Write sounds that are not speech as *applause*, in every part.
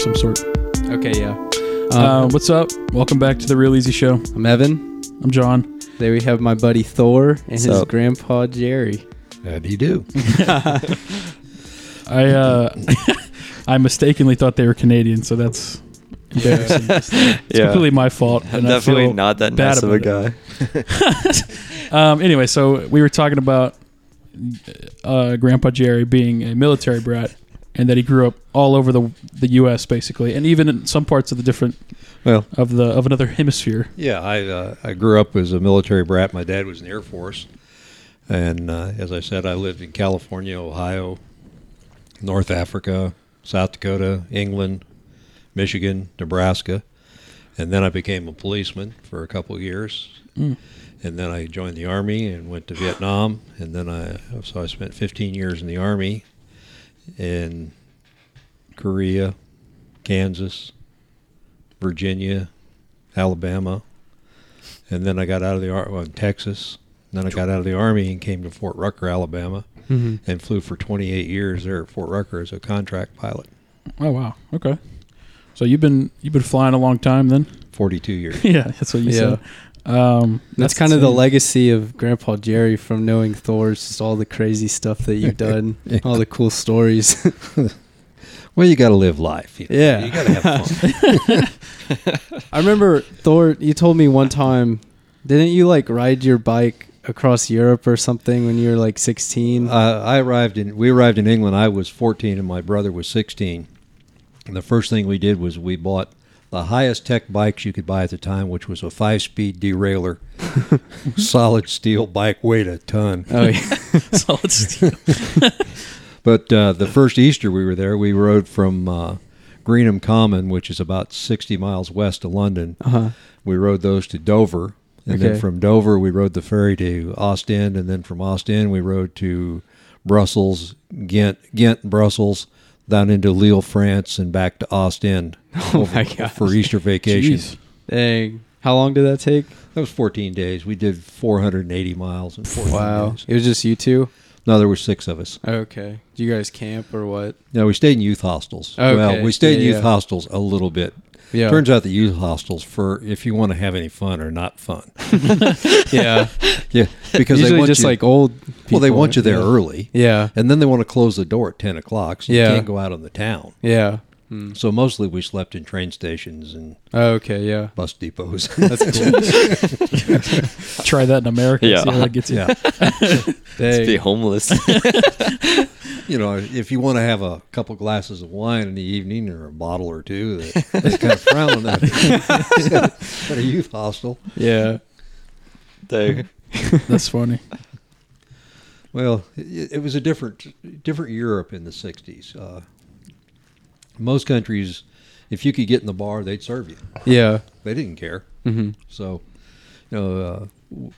some sort. Okay, yeah. Uh, Um, what's up? Welcome back to the Real Easy Show. I'm Evan. I'm John. There we have my buddy Thor and his Sup? grandpa Jerry. How do you *laughs* do? I uh, *laughs* I mistakenly thought they were Canadian, so that's embarrassing. *laughs* It's Yeah. completely my fault. I'm and I definitely feel not that bad nice of a about guy. Um, anyway, so we were talking about uh, Grandpa Jerry being a military brat, and that he grew up all over the the U.S. basically, and even in some parts of the different Well, of the of another hemisphere. yeah, I uh, I grew up as a military brat. My dad was in the Air Force, and uh, as I said, I lived in California, Ohio, North Africa, South Dakota, England, Michigan, Nebraska, and then I became a policeman for a couple of years. Mm. And then I joined the army and went to Vietnam, and then I so I spent 15 years in the army in Korea, Kansas, Virginia, Alabama, and then I got out of the army well, in Texas. Then I got out of the army and came to Fort Rucker, Alabama, Mm-hmm. and flew for 28 years there at Fort Rucker as a contract pilot. Oh wow, okay. So you've been you've been flying a long time then? 42 years. *laughs* yeah, that's what you Yeah. said. Um, That's, kind of the legacy of Grandpa Jerry from knowing Thor. It's just all the crazy stuff that you've *laughs* done, Yeah. all the cool stories. *laughs* Well, you got to live life. you know. Yeah. you got to have fun. *laughs* I remember Thor. You told me one time, didn't you like ride your bike across Europe or something when you were like 16? uh, I arrived in. We arrived in England. I was 14 and my brother was 16. And the first thing we did was we bought the highest tech bikes you could buy at the time, which was a five-speed derailleur, *laughs* solid steel bike, weighed a ton. oh yeah. *laughs* solid steel. *laughs* But uh, the first Easter we were there, we rode from uh, Greenham Common, which is about 60 miles west of London. Uh-huh. We rode those to Dover. And Okay. then from Dover, we rode the ferry to Ostend. And then from Ostend, we rode to Brussels, Ghent, Ghent, Brussels, down into Lille, France, and back to Ostend *laughs* Oh my for Easter vacation. Jeez. Dang. How long did that take? That was 14 days. We did 480 miles in 14 Wow. days. It was just you two? No, there were six of us. Okay. Do you guys camp or what? No, we stayed in youth hostels. Okay. Well, we stayed in youth yeah. hostels a little bit. Yeah. Turns out the youth hostels for if you want to have any fun are not fun. *laughs* yeah. *laughs* Yeah, because they want just you, like old well, they want you there yeah. early, Yeah. and then they want to close the door at ten o'clock, so Yeah. you can't go out on the town. Yeah. Hmm. So mostly we slept in train stations and Oh, okay. Yeah. bus depots. *laughs* That's cool. *laughs* Try that in America. Yeah. See how that gets you. yeah, *laughs* Let's be homeless. you know, if you want to have a couple glasses of wine in the evening or a bottle or two, they, they kind of frown on that at a youth hostel. Yeah. Dang. That's funny. Well, it, it was a different different Europe in the '60s. Uh, most countries, if you could get in the bar, they'd serve you. Yeah. They didn't care. hmm So, you know, uh, w-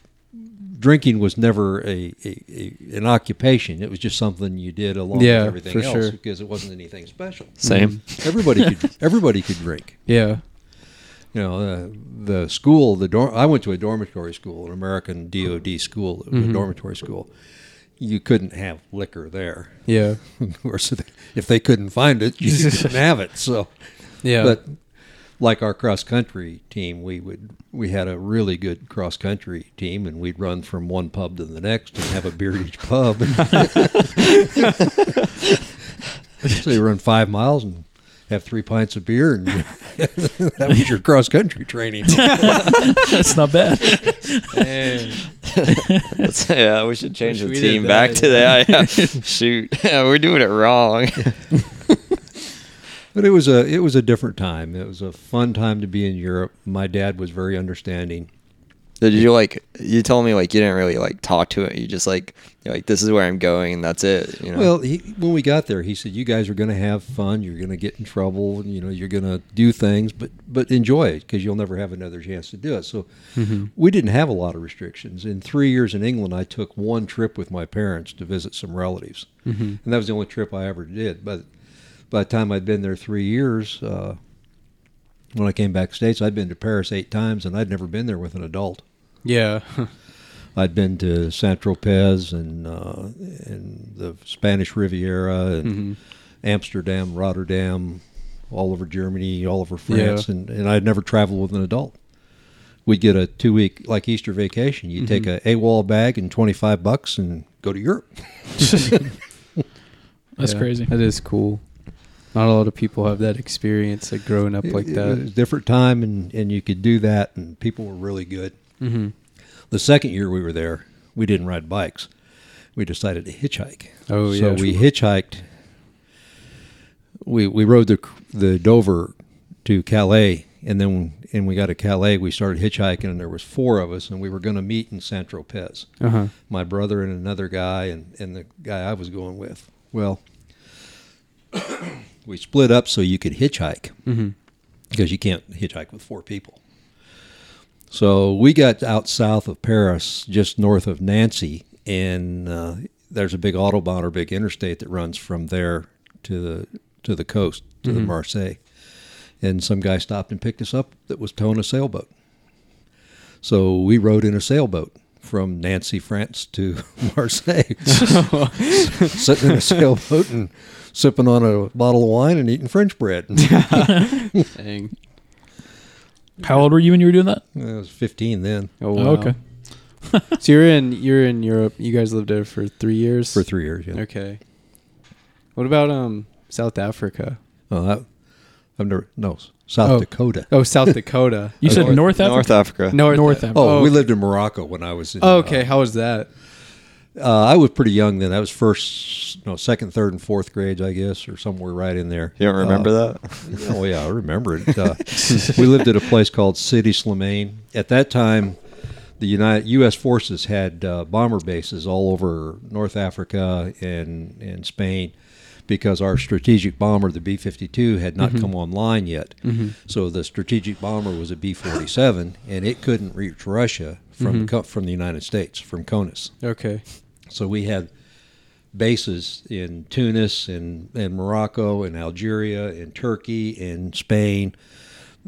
drinking was never a, a, a an occupation. It was just something you did along Yeah, with everything else sure. because it wasn't anything special. Same. Everybody could *laughs* everybody could drink. Yeah. You know, uh, the school, the dorm. I went to a dormitory school, an American DoD school, Mhm. a dormitory school. You couldn't have liquor there. Yeah. *laughs* of course, if they couldn't find it, you *laughs* couldn't have it. So, Yeah. but like our cross country team, we would we had a really good cross country team, and we'd run from one pub to the next and have a beer at each pub. *laughs* so you run five miles and have three pints of beer, and *laughs* that was your cross country training. *laughs* That's not bad. That's- *laughs* yeah, we should change Wish the we did team that, back to yeah. that. Yeah. Shoot, yeah, we're doing it wrong. But it was a it was a different time. It was a fun time to be in Europe. My dad was very understanding. Did you like? You told me like you didn't really like talk to it. You just like you're like this is where I'm going and that's it. You know. Well, he, when we got there, he said, "You guys are going to have fun. You're going to get in trouble. and, You know, you're going to do things, but but enjoy it because you'll never have another chance to do it." So we didn't have a lot of restrictions. In three years in England, I took one trip with my parents to visit some relatives, Mhm. and that was the only trip I ever did. But by the time I'd been there three years, uh, when I came back to States, I'd been to Paris eight times, and I'd never been there with an adult. Yeah. *laughs* I'd been to Saint Tropez and uh, and the Spanish Riviera and Mhm. Amsterdam, Rotterdam, all over Germany, all over France, and, and I'd never traveled with an adult. We'd get a two week like Easter vacation. You would take a AWOL bag and twenty five bucks and go to Europe. *laughs* *laughs* That's Yeah, crazy. That is cool. Not a lot of people have that experience, like growing up like It- it was a that. different time, and and you could do that, and people were really good. Mm-hmm. The second year we were there, we didn't ride bikes. We decided to hitchhike. Oh so yeah. we hitchhiked. We we rode the the Dover to Calais, and then and we got to Calais. We started hitchhiking, and there was four of us, and we were going to meet in Saint Tropez. Uh huh. My brother and another guy, and and the guy I was going with. Well, *coughs* we split up so you could hitchhike Mm-hmm. because you can't hitchhike with four people. So we got out south of Paris, just north of Nancy, and uh, there's a big autobahn or big interstate that runs from there to the to the coast to the Mhm. Marseille. And some guy stopped and picked us up that was towing a sailboat. So we rode in a sailboat from Nancy, France to *laughs* Marseille, *laughs* sitting in a sailboat and sipping on a bottle of wine and eating French bread. *laughs* Dang. How old were you when you were doing that? I was 15 then Oh, Oh, wow. okay. *laughs* so you're in you're in Europe. You guys lived there for three years. for three years. Yeah. Okay. What about um South Africa? Oh, that, I've never no South Oh. Dakota. Oh, South Dakota. *laughs* You said North- North Africa. North Africa. North. North Africa. Oh, we okay. lived in Morocco when I was in. Oh, okay. uh, How was that? Uh, I was pretty young then. That was first, no, second, third, and fourth grades, I guess, or somewhere right in there. You don't remember Uh, that? *laughs* Oh yeah, I remember it. Uh, we lived at a place called Sidi Slimane. At that time, the United U.S. forces had uh, bomber bases all over North Africa and and Spain, because our strategic bomber, the B-52, had not Mhm. come online yet. Mm-hmm. So the strategic bomber was a B-47, and it couldn't reach Russia from Mhm. Co- from the United States from CONUS. Okay. So we had bases in Tunis and, and Morocco and Algeria and Turkey and Spain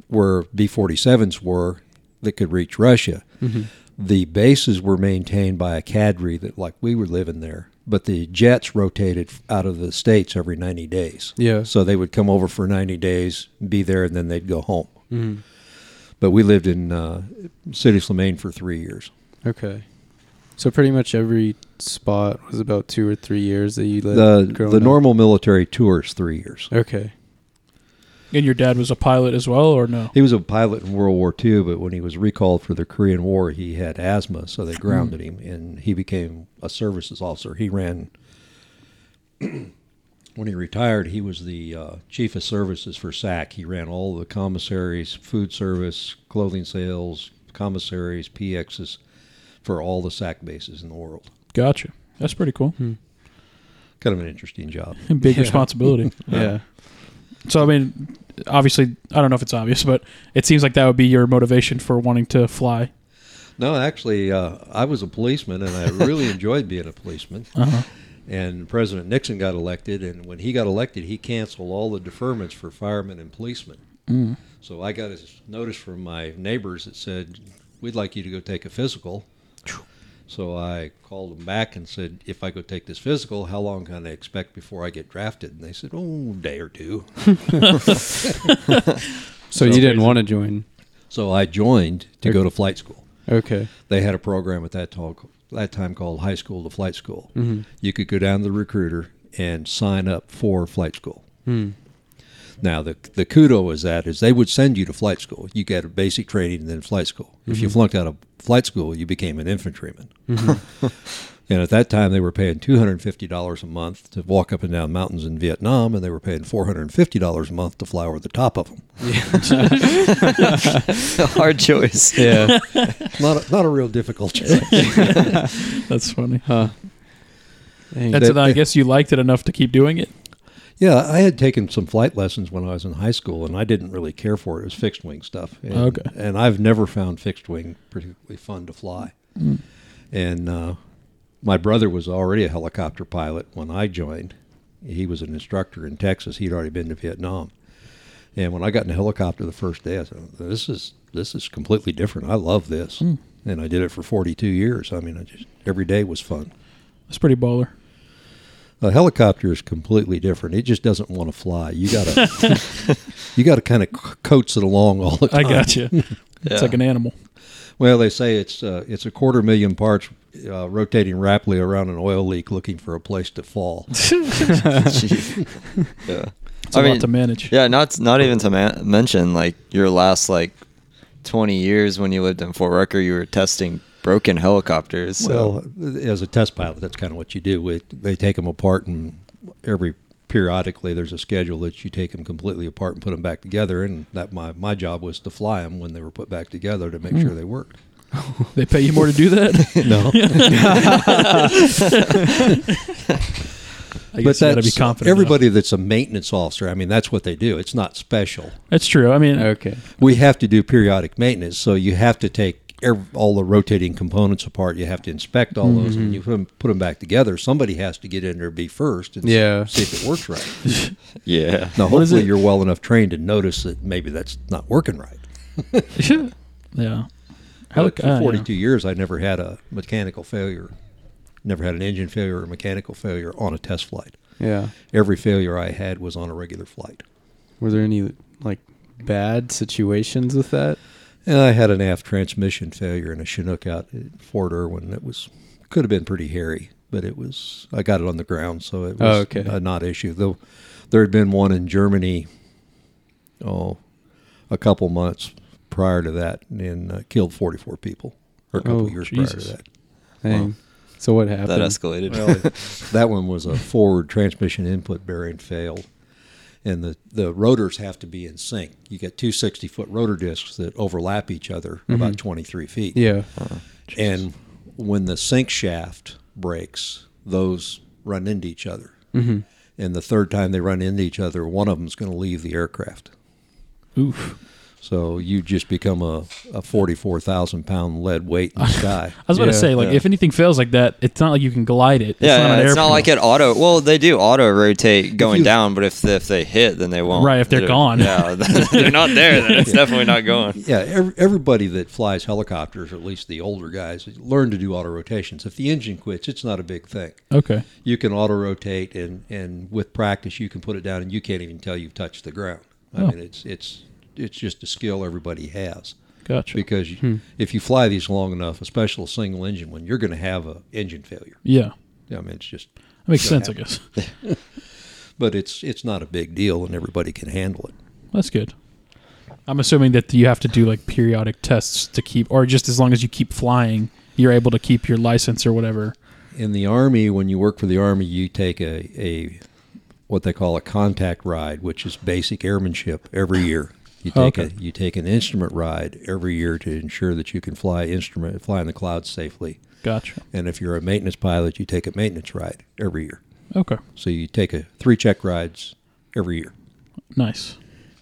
where B 47s were that could reach Russia. Mm-hmm. The bases were maintained by a cadre that, like we were living there, but the jets rotated out of the States every 90 days. Yeah. So they would come over for 90 days, be there, and then they'd go home. Mm-hmm. But we lived in uh, Sidi Slimane for three years. Okay. So pretty much every spot was about two or three years that you lived. The, the up? normal military tour is three years. Okay. And your dad was a pilot as well, or no? He was a pilot in World War II, but when he was recalled for the Korean War, he had asthma, so they grounded him, and he became a services officer. He ran. *clears throat* when he retired, he was the uh, chief of services for SAC. He ran all the commissaries, food service, clothing sales, commissaries, PXs for all the SAC bases in the world. Gotcha. That's pretty cool. Hmm. Kind of an interesting job. *laughs* Big Yeah. responsibility. *laughs* Yeah. So I mean, obviously, I don't know if it's obvious, but it seems like that would be your motivation for wanting to fly. No, actually, uh, I was a policeman, and I really *laughs* enjoyed being a policeman. Uh-huh. And President Nixon got elected, and when he got elected, he canceled all the deferments for firemen and policemen. Mm. So I got a notice from my neighbors that said, "We'd like you to go take a physical." So I called them back and said, "If I go take this physical, how long can I expect before I get drafted?" And they said, "Oh, a day or two. *laughs* So, you didn't want to join. So I joined to go to flight school. Okay. They had a program at that talk, that time called High School to Flight School. Mm-hmm. You could go down to the recruiter and sign up for flight school. Hmm. Now the the kudo is that is they would send you to flight school. You get a basic training and then flight school. If you Mhm. flunked out of flight school, you became an infantryman. Mm-hmm. *laughs* And at that time, they were paying two hundred and fifty dollars a month to walk up and down mountains in Vietnam, and they were paying four hundred and fifty dollars a month to fly over the top of them. *laughs* Hard choice. *laughs* yeah. Not a, not a real difficult choice. That's funny. Huh. Dang. And so then I guess you liked it enough to keep doing it. Yeah, I had taken some flight lessons when I was in high school, and I didn't really care for it. It was fixed wing stuff. And, Okay. And I've never found fixed wing particularly fun to fly. Mm. And uh, my brother was already a helicopter pilot when I joined. He was an instructor in Texas. He'd already been to Vietnam. And when I got in a helicopter the first day, I said, "This is this is completely different. I love this." Mm. And I did it for 42 years. I mean, I just every day was fun. That's pretty baller. A helicopter is completely different. It just doesn't want to fly. You gotta, *laughs* you gotta kind of coax it along all the time. I got you. It's Yeah. like an animal. Well, they say it's uh, it's a quarter million parts uh, rotating rapidly around an oil leak, looking for a place to fall. Gee. *laughs* yeah. It's a lot to manage. Yeah, not not even to ma- mention like your last like twenty years when you lived in Fort Rucker, you were testing broken helicopters. So. Well, as a test pilot, that's kind of what you do. We, they take them apart, and every periodically there's a schedule that you take them completely apart and put them back together. And that my my job was to fly them when they were put back together to make Hmm. sure they worked. *laughs* They pay you more to do that? *laughs* no, *laughs* I guess you got to be that's- confident. Everybody that's a maintenance officer, I mean, that's what they do. It's not special. enough. That's true. I mean, Okay. We have to do periodic maintenance, so you have to take ev all the rotating components apart. You have to inspect all those, and mm-hmm. you put them, put them back together. Somebody has to get in there, be first, and Yeah. see if it works right. *laughs* yeah. Now, hopefully, you're well enough trained to notice that maybe that's not working right. *laughs* yeah. But Helic- for yeah. 42 years, I never had a mechanical failure, never had an engine failure or mechanical failure on a test flight. Yeah. Every failure I had was on a regular flight. Were there any like bad situations with that? And I had an aft transmission failure in a Chinook out at Fort Irwin. That was could have been pretty hairy, but it was. I got it on the ground, so it was Oh, okay. a not issue. Though there had been one in Germany, oh, a couple months prior to that, and uh, killed forty four people, or a couple Oh, years prior to that. Dang. So what happened? That escalated. Well, that one was a forward transmission input bearing failed. And the, the rotors have to be in sync. You get two 60 foot rotor discs that overlap each other about 23 feet. yeah. And when the sync shaft breaks, those run into each other. Mm-hmm. And the third time they run into each other, one of them is going to leave the aircraft. Oof. So you just become a, a 44,000 pound lead weight in the *laughs* sky. I was about to say, like, Yeah. if anything fails like that, it's not like you can glide it. It's yeah, not yeah, an it's not like it auto. Well, they do auto rotate going you- down, but if if they hit, then they won't. Right, if they're gone. Yeah, *laughs* they're not there. Then it's *laughs* definitely not going. Yeah, every, everybody that flies helicopters, or at least the older guys, learn to do auto rotations. If the engine quits, it's not a big thing. Okay. You can auto rotate, and, and with practice, you can put it down, and you can't even tell you've touched the ground. I Oh. mean, it's it's it's just a skill everybody has Gotcha. because you, Hmm. if you fly these long enough, especially a single engine one, you're going to have a engine failure. yeah. I mean, it's just, That makes Gonna sense, I guess. *laughs* but it's it's not a big deal, and everybody can handle it. That's good. I'm assuming that you have to do like periodic tests to keep, or just as long as you keep flying, you're able to keep your license or whatever. in the army when you work for the army you take a, a what they call a contact ride which is basic airmanship every year you take Okay. a you take an instrument ride every year to ensure that you can fly instrument fly in the clouds safely Gotcha. and if you're a maintenance pilot you take a maintenance ride every year Okay. so you take a three check rides every year Nice.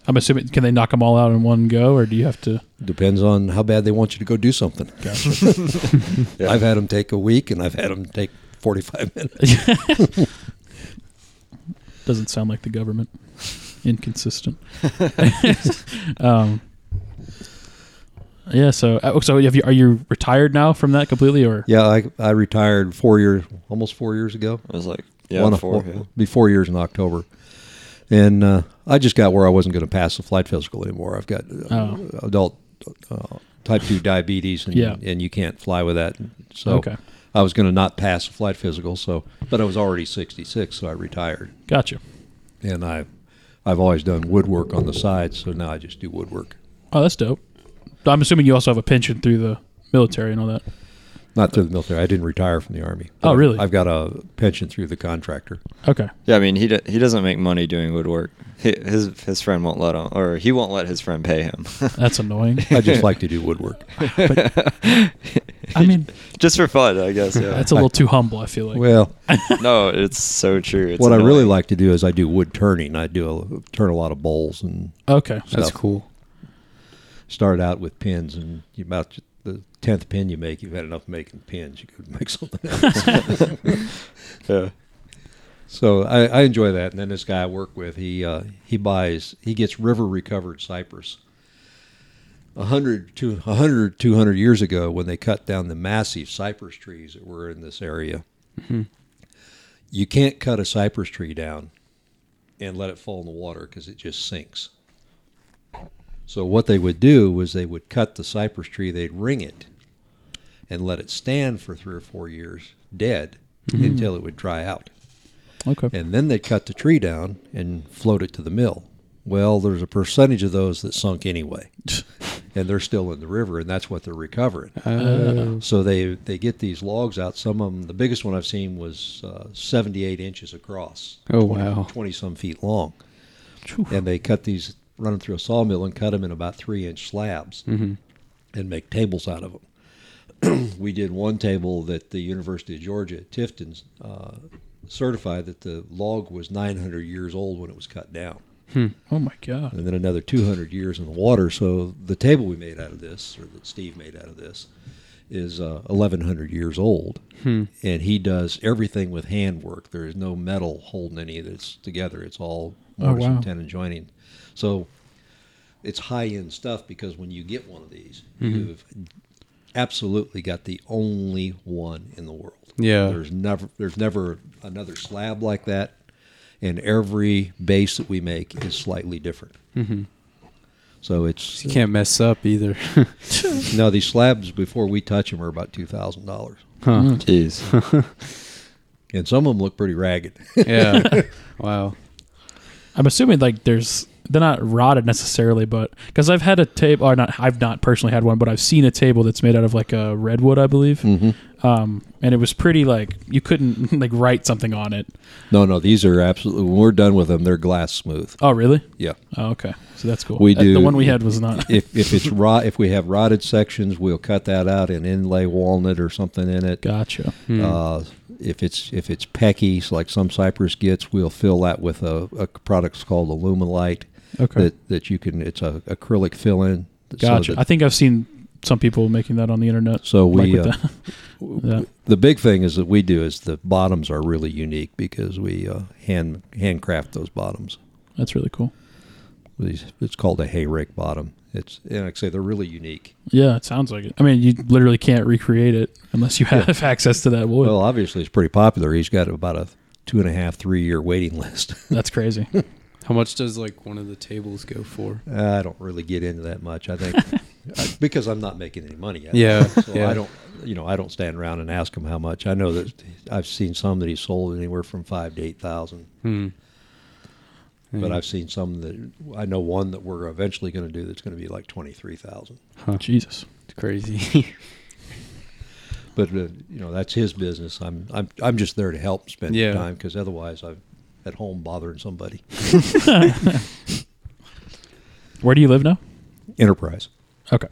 I'm assuming can they knock them all out in one go, or do you have to? depends on how bad they want you to go do something Gotcha. *laughs* i've had them take a week and i've had them take 45 minutes *laughs* Doesn't sound like the government. *laughs* Inconsistent. *laughs* *laughs* um, yeah. So, uh, so have you, are you retired now from that completely, or yeah I, I retired four years almost four years ago It was like yeah, one, four. yeah. be four years in October, and uh, I just got where I wasn't going to pass the flight physical anymore. I've got uh, Oh. adult uh, type two diabetes, and Yeah. and you can't fly with that. So Okay. I was going to not pass the flight physical. So, but I was already sixty six, so I retired, gotcha? and I I've always done woodwork on the side, so now I just do woodwork. Oh, that's dope. I'm assuming you also have a pension through the military and all that. Not through the military. I didn't retire from the army. Oh, really? I've got a pension through the contractor. Okay. Yeah, I mean he do, he doesn't make money doing woodwork. Hi- His his friend won't let him, or he won't let his friend pay him. *laughs* That's annoying. I just like to do woodwork. I mean, *laughs* just for fun, I guess. Yeah. that's a little too humble. I feel like. Well, *laughs* no, it's so true. It's what I really like to do is I do wood turning. I do a, turn a lot of bowls and okay. That's cool. start out with pins, and you about the tenth pin you make, you've had enough making pins. You could *laughs* make something else. *laughs* Yeah. so I, I enjoy that. And then this guy I work with, he uh, he buys he gets river recovered cypress. A hundred to a hundred, two hundred years ago, when they cut down the massive cypress trees that were in this area, Mhm. you can't cut a cypress tree down and let it fall in the water because it just sinks. So what they would do was they would cut the cypress tree, they'd ring it, and let it stand for three or four years dead until it would dry out. Okay. And then they'd cut the tree down and float it to the mill. Well, there's a percentage of those that sunk anyway, *laughs* and they're still in the river, and that's what they're recovering. Oh. So they they get these logs out. Some of them, the biggest one I've seen was uh, 78 inches across. Oh, wow. 20 some feet long. Phew. And they cut these, run them through a sawmill and cut them in about three inch slabs Mhm. and make tables out of them. *clears throat* we did one table that the University of Georgia at Tifton uh, certified that the log was 900 years old when it was cut down Oh my god. and then another 200 years in the water. So the table we made out of this, or that Steve made out of this, is uh, 1100 years old. Hmm. And he does everything with handwork. There is no metal holding any of this together. It's all Oh, mortise wow. and tenon joining. So it's high end stuff because when you get one of these, Mm-hmm. you've absolutely got the only one in the world. Yeah. There's never there's never another slab like that, and every base that we make is slightly different. Mhm. So it's You can't mess up either. *laughs* no these slabs before we touch them are about two thousand dollars, huh. Jeez. *laughs* and some of them look pretty ragged. Yeah. *laughs* wow. I'm assuming like there's they're not rotted necessarily, but because I've had a table, or not, I've not personally had one, but I've seen a table that's made out of like a redwood, I believe. mm-hmm. Um, and it was pretty like you couldn't *laughs* like write something on it. No, no, these are absolutely. When we're done with them, they're glass smooth. Oh, really? Yeah. Oh, okay. So that's cool. We Uh, do- The one we had was not. if if it's rot, if we have rotted sections, we'll cut that out and inlay walnut or something in it. Gotcha. Hmm. Uh, if it's if it's pecky, so like some cypress gets, we'll fill that with a, a product called Alumilite Okay. that that you can. It's a acrylic fill in. Gotcha. I think I've seen some people making that on the internet. So we, like uh. *laughs* Yeah. the big thing is that we do is the bottoms are really unique because we uh, hand handcraft those bottoms. That's really cool. It's called a hay rake bottom. It's and like I say they're really unique. Yeah, it sounds like it. I mean, you literally can't recreate it unless you have *laughs* access to that wood. Well, obviously it's pretty popular. He's got about a two and a half, three year waiting *laughs* list. That's crazy. How much does like one of the tables go for? I don't really get into that much. I think I- because I'm not making any money. At Yeah. So yeah. I don't, you know, I don't stand around and ask him how much. I know that I've seen some that he sold anywhere from five to eight thousand, Hmm. but. I've seen some that I know one that we're eventually going to do that's going to be like twenty three thousand. Huh. Jesus. It's crazy. But uh, you know, that's his business. I'm I'm I'm just there to help spend Yeah. time because otherwise I'm at home bothering somebody. *laughs* Where do you live now? Enterprise. Okay.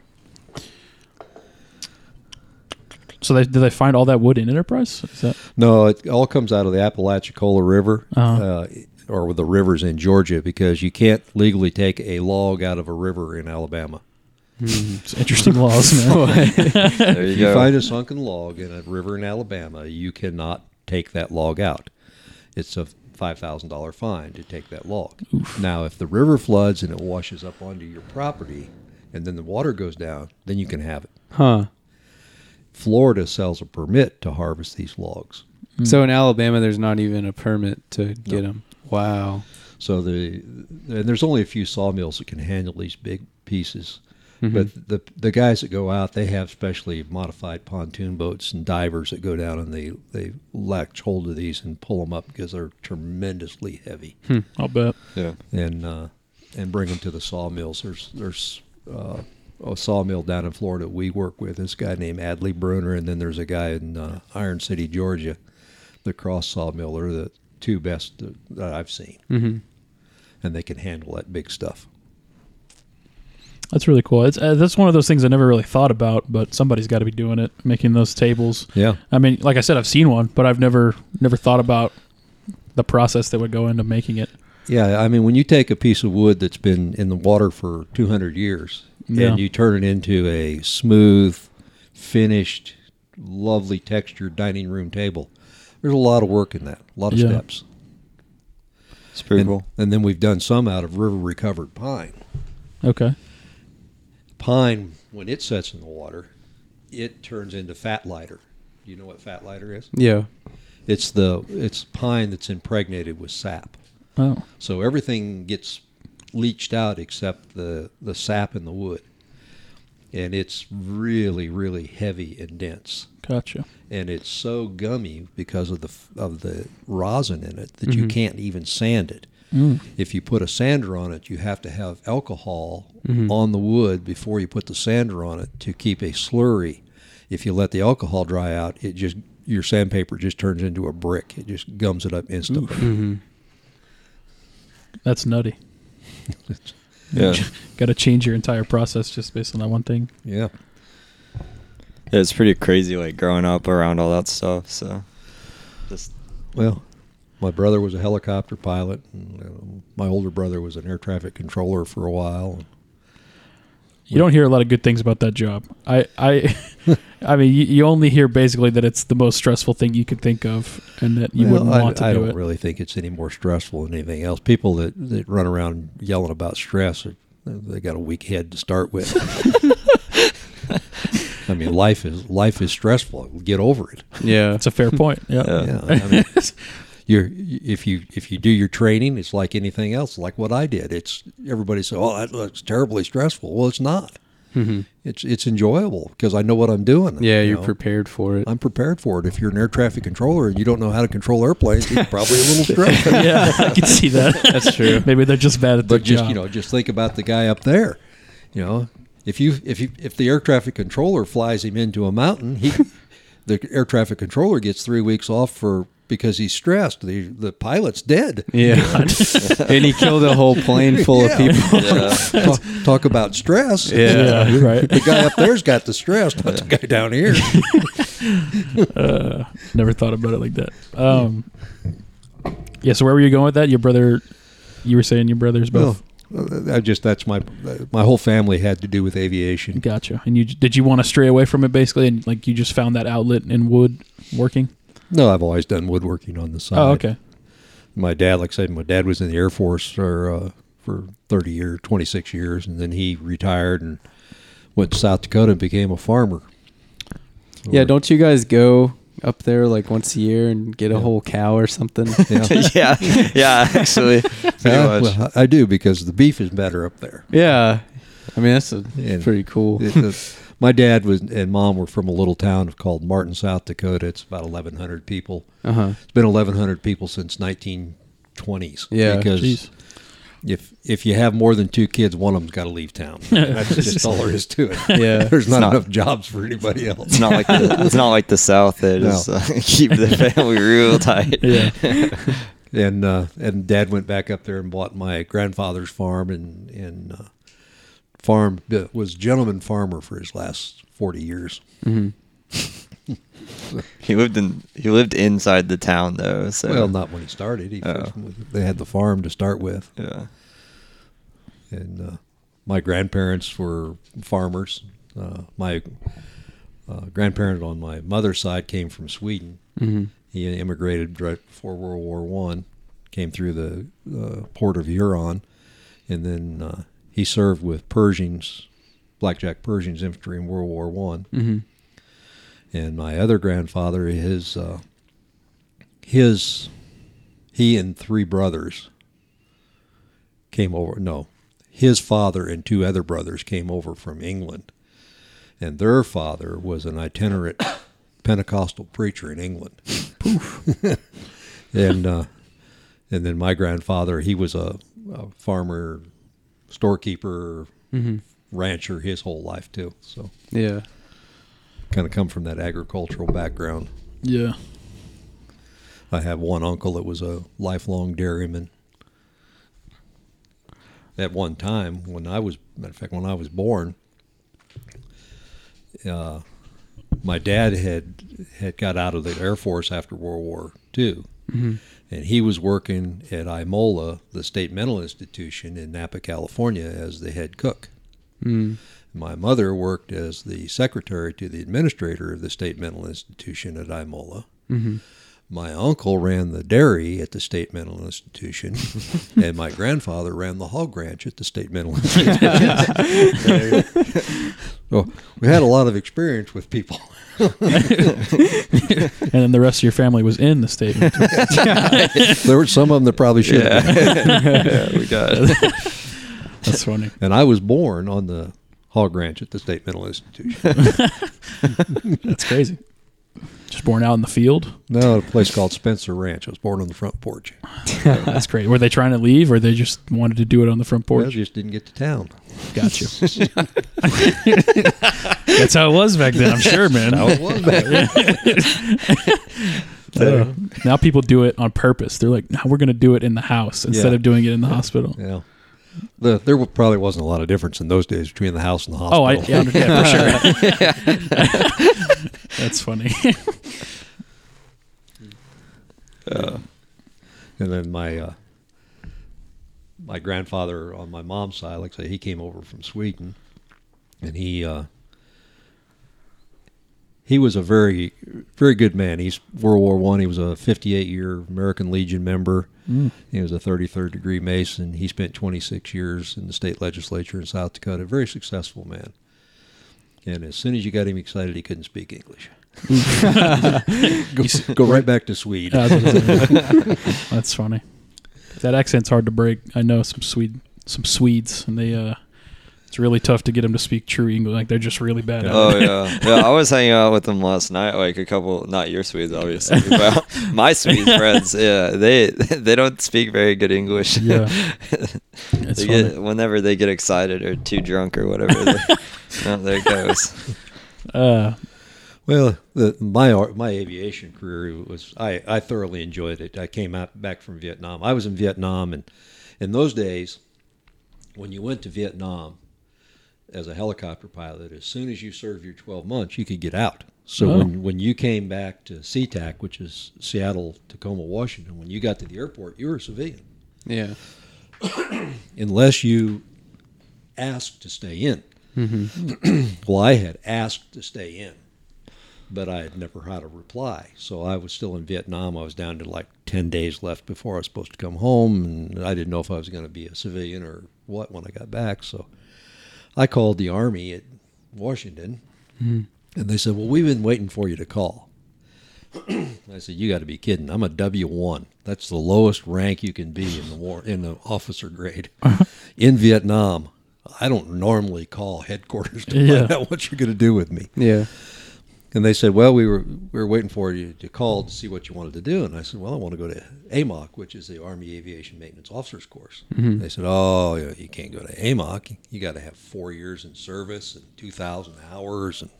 So they, did they find all that wood in Enterprise? Is that No, it all comes out of the Apalachicola River, Uh-huh. uh, or the rivers in Georgia, because you can't legally take a log out of a river in Alabama. it's interesting laws, man? *laughs* There you If you go. find a sunken log in a river in Alabama, you cannot take that log out. It's a five thousand dollar fine to take that log. Now, if the river floods and it washes up onto your property, and then the water goes down, then you can have it. huh. Florida sells a permit to harvest these logs. So in Alabama, there's not even a permit to get them. Wow. So the and there's only a few sawmills that can handle these big pieces. Mhm. But the the guys that go out, they have specially modified pontoon boats and divers that go down and they they latch hold of these and pull them up because they're tremendously heavy I'll bet. Yeah. and uh, and bring them to the sawmills. There's there's uh, a sawmill down in Florida we work with. This guy named Adley Bruner, and then there's a guy in uh, Iron City, Georgia, the Cross Sawmill. They're the two best that- I've seen, hmm and they can handle that big stuff. That's really cool. It's uh, that's one of those things I never really thought about, but somebody's got to be doing it, making those tables. Yeah. I mean, like I said, I've seen one, but I've never never thought about the process that would go into making it. Yeah, I mean, when you take a piece of wood that's been in the water for 200 years Yeah. and you turn it into a smooth, finished, lovely textured dining room table, there's a lot of work in that, a lot of Yeah. steps. It's pretty and, cool. and then we've done some out of river recovered pine. Okay. Pine, when it sets in the water, it turns into fat lighter. You know what fat lighter is? Yeah. It's the it's pine that's impregnated with sap. Oh, So everything gets leached out except the, the sap in the wood. And it's really, really heavy and dense. gotcha. And it's so gummy because of the of the rosin in it that you can't even sand it. Mm. If you put a sander on it, you have to have alcohol Mhm. on the wood before you put the sander on it to keep a slurry. If you let the alcohol dry out, it just your sandpaper just turns into a brick. It just gums it up instantly. Mm-hmm. That's nutty. *laughs* Yeah. *laughs* Got to change your entire process just based on that one thing. Yeah. Yeah, it's pretty crazy, like growing up around all that stuff. So, just Well, my brother was a helicopter pilot, and uh, my older brother was an air traffic controller for a while. You don't hear a lot of good things about that job. I, I, *laughs* *laughs* I mean, you, you only hear basically that it's the most stressful thing you could think of, and that you Well, wouldn't I, want to I do don't it. really think it's any more stressful than anything else. People that, that run around yelling about stress, uh, they got a weak head to start with. *laughs* I mean, life is life is stressful. Get over it. Yeah. it's a fair point. Yeah. Yeah. Yeah, I mean, you're if you if you do your training, it's like anything else, like what I did. It's everybody says, "Oh, that looks terribly stressful." Well, it's not. Mhm. It's it's enjoyable because I know what I'm doing. Yeah, you you're know. prepared for it. I'm prepared for it. If you're an air traffic controller and you don't know how to control airplanes, you're probably a little stressed. *laughs* yeah, I can see that. *laughs* That's true. Maybe they're just bad at their But just job. you know, just think about the guy up there. You know, if you if you if the air traffic controller flies him into a mountain, he *laughs* the air traffic controller gets three weeks off for because he's stressed. The the pilot's dead. Yeah. *laughs* *laughs* and he killed a whole plane full Yeah. of people. *laughs* yeah, Talk, talk about stress. Yeah. yeah, right. The guy up there's got the stress, not the guy down here. Uh, never thought about it like that. Um, yeah. So where were you going with that? Your brother. You were saying your brothers both. Well, I just that's my my whole family had to do with aviation. Gotcha. And you did you want to stray away from it basically, and like you just found that outlet in wood working? No, I've always done woodworking on the side. Oh, okay. My dad, like I said, my dad was in the Air Force for uh, for thirty years, twenty six years, and then he retired and went to South Dakota and became a farmer. Yeah, don't you guys go up there like once a year and get a Yeah. whole cow or something? *laughs* Yeah. *laughs* yeah, yeah. Actually, *laughs* pretty Yeah, much. well, I do because the beef is better up there. yeah. I mean, that's a, pretty cool. it- it- my dad was and mom were from a little town called Martin, South Dakota. It's about eleven hundred people. Uh huh. It's been eleven hundred people since nineteen twenties. Yeah. because Jeez. if if you have more than two kids, one of them's got to leave town. *laughs* That's just all there is to it. *laughs* Yeah. *laughs* there's not, not- enough jobs for anybody else. It's not like the, it's not like the South. that No. just uh, keep the family real tight. Yeah. and uh, and Dad went back up there and bought my grandfather's farm and and uh, farm uh, was gentleman farmer for his last forty years. hmm *laughs* He lived in he lived inside the town though. So Well, not when he started. He Oh. they had the farm to start with, yeah. and uh, my grandparents were farmers. Uh, my uh, grandparent on my mother's side came from Sweden. hmm He immigrated right before World War One, came through the uh, port of Huron, and then uh, he served with Pershings, Blackjack Pershings infantry in World War One. hmm And my other grandfather, his uh, his he and three brothers came over. No, his father and two other brothers came over from England, and their father was an itinerant *coughs* Pentecostal preacher in England. Poof. *laughs* and uh, and then my grandfather, he was a, a farmer, storekeeper, hmm rancher his whole life too. So Yeah. kind of come from that agricultural background. Yeah. I have one uncle that was a lifelong dairyman. At one time, when I was, matter of fact, when I was born, uh, my dad had had got out of the Air Force after World War II, hmm and he was working at IMOLA, the state mental institution in Napa, California, as the head cook. mm My mother worked as the secretary to the administrator of the state mental institution at IMOLA. hmm My uncle ran the dairy at the state mental institution, *laughs* and my grandfather ran the hog ranch at the state mental *laughs* institution. *laughs* so we had a lot of experience with people. and then the rest of your family was in the statement. there were some of them that probably should have yeah, we got it. That's funny. And I was born on the hog ranch at the state mental institution. That's crazy. Just born out in the field. No, at a place called Spencer Ranch. I was born on the front porch. *laughs* That's great. Were they trying to leave, or they just wanted to do it on the front Well, porch? just didn't get to town. Got you. *laughs* That's how it was back then. I'm sure, man. How it was back then. Uh, now people do it on purpose. They're like, now we're going to do it in the house instead Yeah. of doing it in the hospital." Yeah. The, there probably wasn't a lot of difference in those days between the house and the hospital. Oh, I yeah, yeah, for sure. *laughs* That's funny. Yeah. *laughs* And then my uh, my grandfather on my mom's side, like I say, he came over from Sweden, and he uh, he was a very very good man. He's World War One. He was a 58 year American Legion member. He was a 33rd degree Mason. He spent 26 years in the state legislature in South Dakota. Very successful man. And as soon as you got him excited, he couldn't speak English. *laughs* go, go right back to Swede. Yeah, I was gonna say. That's funny. That accent's hard to break. I know some Swede, some Swedes, and they. uh It's really tough to get them to speak true English. Like they're just really bad. at Oh it. yeah, *laughs* yeah. I was hanging out with them last night. Like a couple, not your Swedes, obviously, *laughs* but my Swede friends. Yeah, they *laughs* they don't speak very good English. Yeah. It's they get whenever they get excited or too drunk or whatever. they- no, there it goes. Uh, Well, the, my my aviation career was I, I thoroughly enjoyed it. I came out back from Vietnam. I was in Vietnam, and in those days, when you went to Vietnam as a helicopter pilot, as soon as you served your 12 months, you could get out. So Oh. when when you came back to SeaTac, which is Seattle, Tacoma, Washington, when you got to the airport, you were a civilian, Yeah. *clears throat* unless you asked to stay in. Mm-hmm. *clears throat* well, I had asked to stay in, but I had never had a reply. So I was still in Vietnam. I was down to like 10 days left before I was supposed to come home, and I didn't know if I was going to be a civilian or what when I got back. So I called the Army at Washington, and they said, Well, we've been waiting for you to call. *clears throat* I said, "You got to be kidding! I'm a W one. That's the lowest rank you can be in the war in the officer grade *laughs* in Vietnam. I don't normally call headquarters to Yeah. find out what you're going to do with me." Yeah. And they said, "Well, we were we were waiting for you to call to see what you wanted to do." And I said, "Well, I want to go to AMOC, which is the Army Aviation Maintenance Officers Course." Mm-hmm. They said, "Oh, you can't go to AMOC. You got to have four years in service and two thousand hours and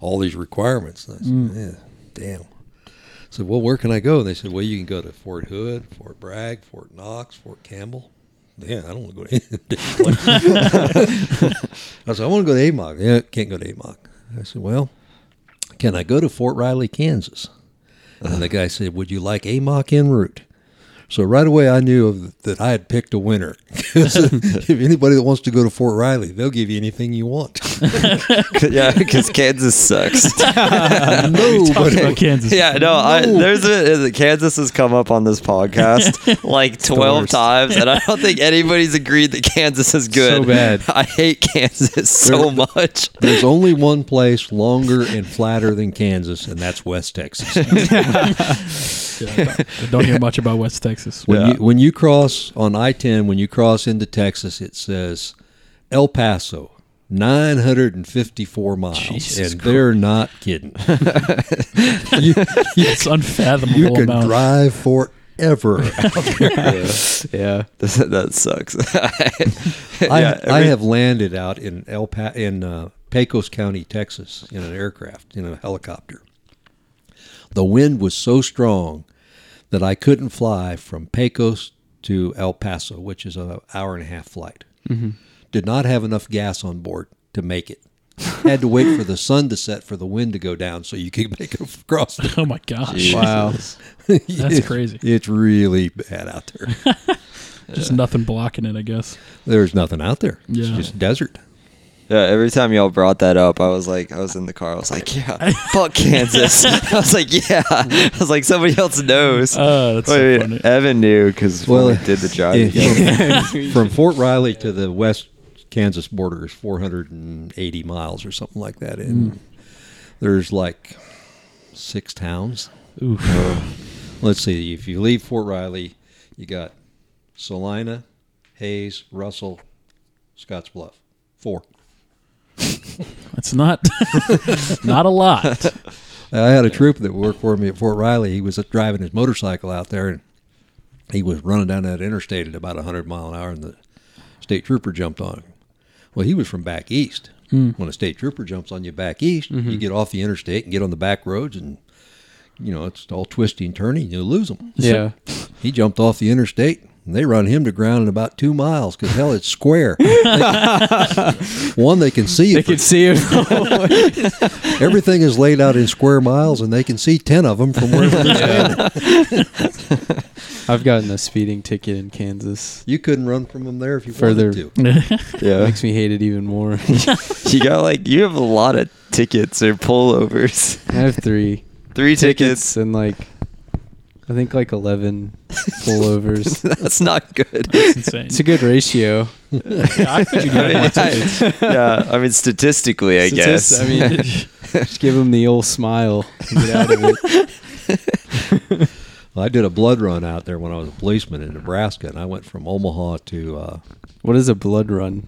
all these requirements." And I said, mm. "Yeah, damn." I said, "Well, where can I go?" And they said, "Well, you can go to Fort Hood, Fort Bragg, Fort Knox, Fort Campbell." Yeah, I don't want to go to any *laughs* of them. *laughs* I said, "I want to go to AMOC." Yeah, can't go to AMOC. I said, "Well." Can I go to Fort Riley, Kansas? And the guy said, would you like AMOC en route? So right away I knew of, that I had picked a winner. 'Cause *laughs* if anybody that wants to go to Fort Riley, they'll give you anything you want. *laughs* yeah, because Kansas sucks. *laughs* talking Nobody. about Kansas. Yeah, no, I, there's a Kansas has come up on this podcast like twelve times, and I don't think anybody's agreed that Kansas is good. So bad. I hate Kansas so much. There's only one place longer and flatter than Kansas, and that's West Texas. Yeah, I don't hear much about West Texas. When Yeah. you when you cross on I-10, when you cross into Texas, it says El Paso, 954 miles, Jesus and they're not kidding. *laughs* you, you, It's unfathomable you can amount. drive forever. *laughs* *laughs* Yeah. that sucks. I, Yeah, I every- have landed out in El pa- in uh, Pecos County, Texas, in an aircraft in a helicopter. The wind was so strong that I couldn't fly from Pecos to El Paso, which is an hour and a half flight. Mm-hmm. Did not have enough gas on board to make it. Had to wait for the sun to set for the wind to go down so you could make it across. The- *laughs* Oh my gosh, Wow. *laughs* that's crazy. It's really bad out there. *laughs* Just nothing blocking it, I guess. There's nothing out there. It's Yeah. just desert. Yeah, every time y'all brought that up, I was like, I was in the car. I was like, yeah, fuck *laughs* Kansas. *laughs* I was like, yeah. I was like, somebody else knows. Oh, that's so funny. Evan knew because Well, we did the drive. yeah. together. *laughs* From Fort Riley to the West Kansas border is 480 miles or something like that. And mm. there's like six towns. Oof. Uh, let's see. If you leave Fort Riley, you got Salina, Hays, Russell, Scottsbluff. Four. That's not *laughs* not a lot. I had a trooper that worked for me at Fort Riley. He was driving his motorcycle out there, and he was running down that interstate at about 100 mile an hour, and the state trooper jumped on him. Well, he was from back east. Hmm. When a state trooper jumps on you back east, you mm-hmm. get off the interstate and get on the back roads, and you know it's all twisty and turny, and you lose them. Yeah. He jumped off the interstate. And they run him to ground in about two miles because hell, it's square. *laughs* One, they can see They it. could see it. *laughs* Everything is laid out in square miles, and they can see ten of them from wherever they're standing. *laughs* I've gotten a speeding ticket in Kansas. You couldn't run from them there if you Further- wanted to. yeah. Makes me hate it even more. You got like, you have a lot of tickets or pullovers. I have three Three tickets tickets. and like, I think like 11 pullovers. *laughs* That's not good. It's insane. it's a good ratio. Yeah, I think you I mean. I- yeah, I mean, statistically, I guess. I mean, *laughs* just give them the old smile and get out of it. *laughs* Well, I did a blood run out there when I was a policeman in Nebraska, and I went from Omaha to. Uh, What is a blood run?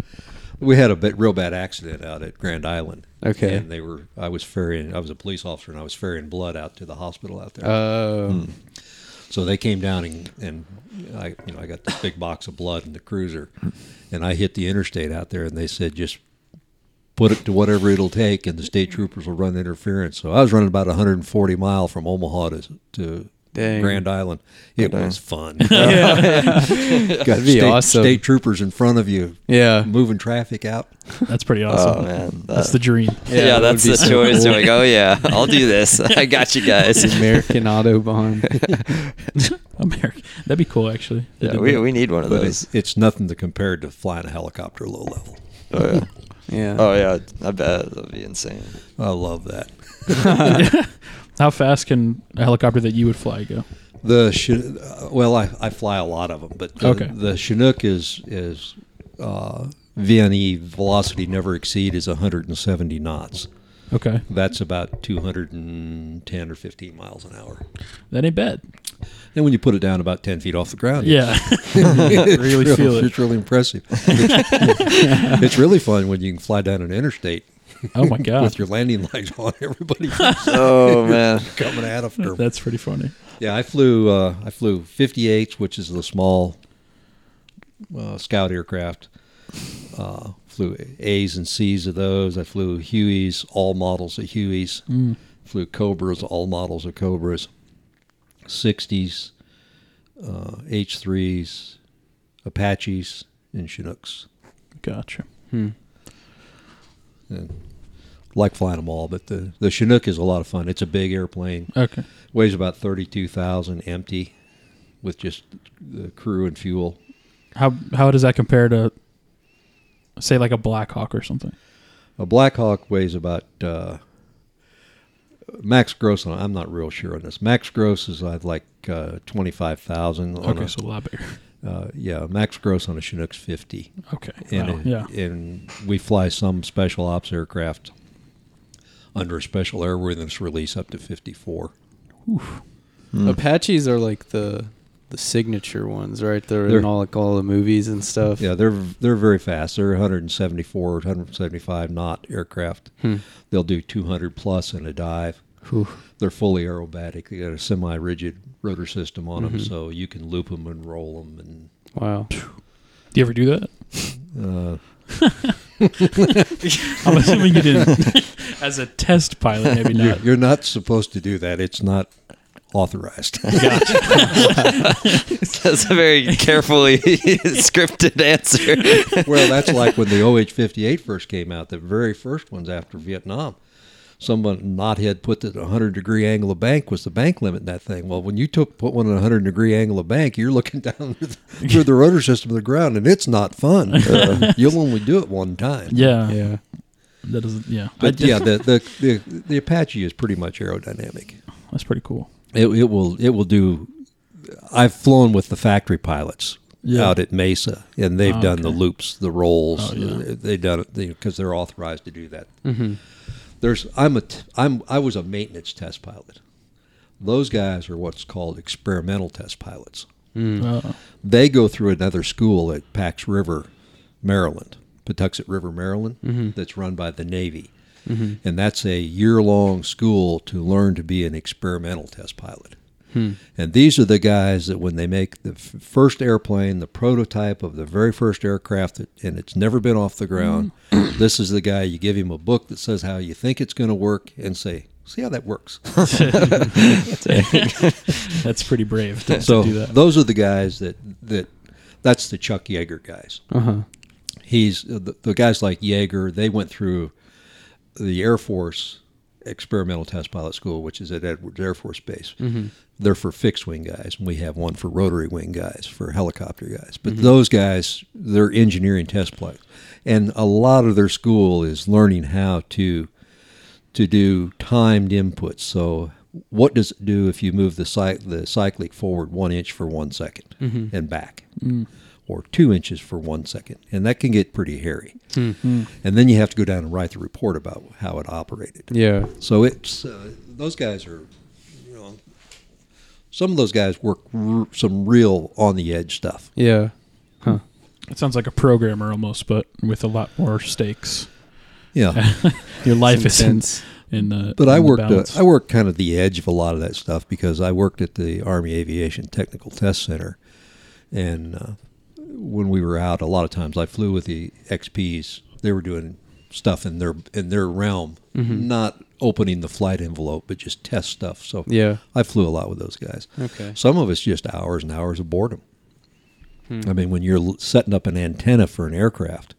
we had a bit, real bad accident out at Grand Island. Okay. And they were. I was ferrying. I was a police officer, and I was ferrying blood out to the hospital out there. Oh, So they came down and, and I, you know, I got this big box of blood in the cruiser, and I hit the interstate out there, and they said just put it to whatever it'll take, and the state troopers will run interference. So I was running about 140 mile from Omaha to to Dang. Grand Island. It Dang. was fun. *laughs* got That'd be state, awesome. state troopers in front of you yeah. moving traffic out. That's pretty awesome. oh, awesome. man. That's the dream. yeah, that that's the be so choice. cool. You're like, oh, yeah, I'll do this. *laughs* I got you guys. American Autobahn. *laughs* American. That'd be cool, actually. They Yeah, we, that. we need one of But those. it's, it's nothing to compare to flying a helicopter low level. Oh, yeah. Yeah. Oh, yeah. I bet that'd be insane. I love that. How fast can a helicopter that you would fly go? The uh, well, I, I fly a lot of them, but the, Okay. the Chinook is is uh, VNE velocity never exceed is 170 knots. Okay, That's about 210 or 15 miles an hour. that ain't bad. And when you put it down about 10 feet off the ground, Yeah, *laughs* it's really real- feel it. It's really impressive. It's, *laughs* it's really fun when you can fly down an interstate Oh my god, with your landing lights on. *laughs* Everybody *laughs* Oh, man. *laughs* coming at after. that's pretty funny. Yeah, I flew. Uh, I flew 58s, which is the small uh, scout aircraft. Uh, flew A's and C's of those. I flew Hueys, all models of Hueys. Mm. Flew Cobras, all models of Cobras. 60s, uh, H3s, Apaches, and Chinooks. Gotcha. Hmm. And like flying them all, but the the Chinook is a lot of fun. It's a big airplane. Okay, Weighs about 32,000 empty with just the crew and fuel. how how does that compare to, say, like a Black Hawk or something? A Black Hawk weighs about uh, max gross on I'm not real sure on this. Max gross is uh, like uh, 25,000 Okay, a, so a lot bigger. uh, yeah, max gross on a Chinook's 50. Okay, And wow, it- yeah. and we fly some special ops aircraft under a special airworthiness release up to 54. Mm. Apaches are like the the signature ones, right? They're, They're- in all like all the movies and stuff. Yeah, they're they're very fast. They're 174, 175 knot aircraft. Hmm. They'll do 200 plus in a dive. Whew. They're fully aerobatic. They got a semi-rigid rotor system on them, Mhm. so you can loop them and roll them. And Wow. Do you ever do that? Uh, *laughs* I'm assuming you didn't. *laughs* As a test pilot, maybe you're, not. you're not supposed to do that. It's not authorized. *laughs* That's a very carefully scripted answer. well, that's like when the OH-58 first came out. The very first ones after Vietnam. Someone knothead put that at a 100 degree angle of bank was the bank limit in that thing. Well, when you took put one at a 100 degree angle of bank, you're looking *laughs* down through the rotor system of the ground, and it's not fun. *laughs* Uh, you'll only do it one time. Yeah, Yeah. that doesn't. Yeah, But yeah, the, the the the Apache is pretty much aerodynamic. that's pretty cool. It, it will it will do. I've flown with the factory pilots Yeah. out at Mesa, and they've Oh, done the loops, the rolls. Oh, yeah. They've done it because they're authorized to do that. Mm-hmm. There's I'm a t- I'm I was a maintenance test pilot. Those guys are what's called experimental test pilots. Uh, They go through another school at Pax River, Maryland, Patuxent River, Maryland, Mm-hmm. that's run by the Navy. And that's a year long school to learn to be an experimental test pilot. Hmm. And these are the guys that when they make the f- first airplane, the prototype of the very first aircraft, that, and it's never been off the ground, this is the guy you give him a book that says how you think it's going to work and say, see how that works. *laughs* that's pretty brave to, so to do that. those are the guys that, that that's the Chuck Yeager guys. Uh huh. he's the, the guys like Yeager. They went through the Air Force experimental test pilot school, which is at Edwards Air Force Base. Mm-hmm. They're for fixed wing guys, and we have one for rotary wing guys, for helicopter guys. But mm-hmm. those guys, they're engineering test pilots, and a lot of their school is learning how to to do timed inputs. So, what does it do if you move the cy- the cyclic forward one inch for one second mm-hmm. and back, mm. Or two inches for one second, and that can get pretty hairy. And then you have to go down and write the report about how it operated. Yeah. So it's uh, those guys are, you know, some of those guys work r- some real on the edge stuff. Yeah. Huh. It sounds like a programmer almost, but with a lot more stakes. Yeah, *laughs* Your life is in, intense. in the. but I in the worked uh. I worked kind of the edge of a lot of that stuff because I worked at the Army Aviation Technical Test Center, and uh, when we were out, a lot of times I flew with the XPs. They were doing stuff in their in their realm, not opening the flight envelope, but just test stuff. So Yeah. I flew a lot with those guys. Okay. Some of it's just hours and hours of boredom. I mean, when you're setting up an antenna for an aircraft,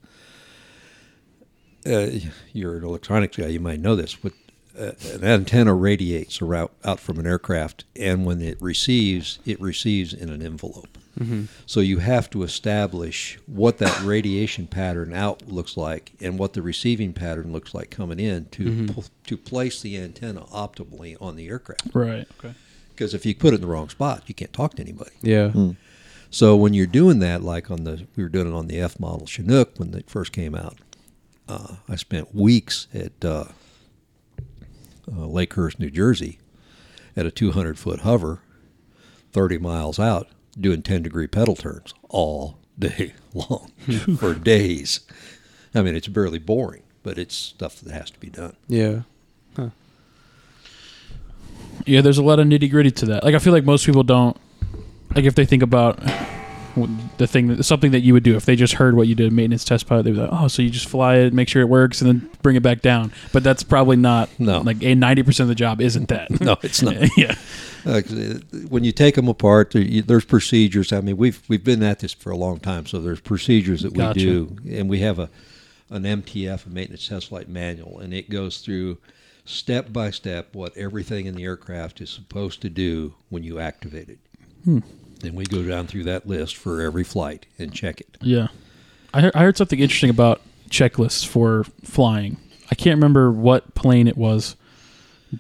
uh, you're an electronics guy, you might know this, but uh, an antenna radiates around, out from an aircraft, and when it receives, it receives in an envelope. So you have to establish what that radiation pattern out looks like and what the receiving pattern looks like coming in to pl- to place the antenna optimally on the aircraft. right. Okay. Because if you put it in the wrong spot, you can't talk to anybody. Yeah. So when you're doing that, like on the we were doing it on the F model Chinook when it first came out, uh, I spent weeks at uh, uh, Lakehurst, New Jersey, at a 200 foot hover, 30 miles out, doing 10 degree pedal turns all day *laughs* long *laughs* for days. I mean, it's barely boring, but it's stuff that has to be done. Yeah. Yeah, there's a lot of nitty gritty to that. Like I feel like most people don't like if they think about the thing that something that you would do if they just heard what you did maintenance test pilot they'd be like oh so you just fly it make sure it works and then bring it back down but that's probably not No. like a 90% of the job isn't that *laughs* No, it's not. *laughs* yeah Uh, uh, when you take them apart, there's procedures. I mean, we've we've been at this for a long time, so there's procedures that we Gotcha. do, and we have a an MTF, a maintenance test flight manual, and it goes through step by step what everything in the aircraft is supposed to do when you activate it. And we go down through that list for every flight and check it. Yeah, I heard, I heard something interesting about checklists for flying. I can't remember what plane it was.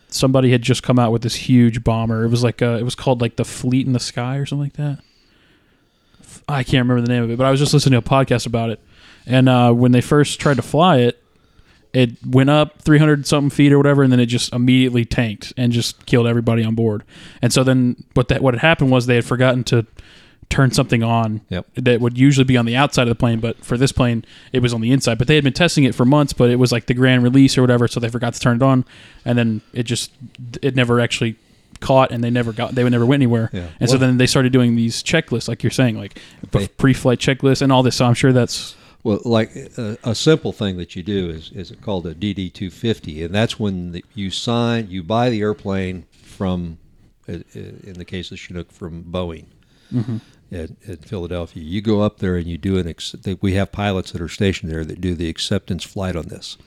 Somebody had just come out with this huge bomber. It was like uh it was called like the Fleet in the Sky or something like that. I can't remember the name of it, but I was just listening to a podcast about it. And uh, when they first tried to fly it, it went up 300 something feet or whatever, and then it just immediately tanked and just killed everybody on board. And so then what that what had happened was they had forgotten to turn something on Yep. that would usually be on the outside of the plane, but for this plane, it was on the inside. But they had been testing it for months, but it was like the grand release or whatever, so they forgot to turn it on, and then it just it never actually caught, and they never got they never went anywhere. Yeah. And so then they started doing these checklists, like you're saying, like They- pre-flight checklists and all this. So I'm sure that's Well, like a, a simple thing that you do is is called a DD two fifty, and that's when the, you sign, you buy the airplane from, uh, uh, in the case of Chinook, from Boeing at, at Philadelphia. You go up there and you do an. Ex- they, we have pilots that are stationed there that do the acceptance flight on this,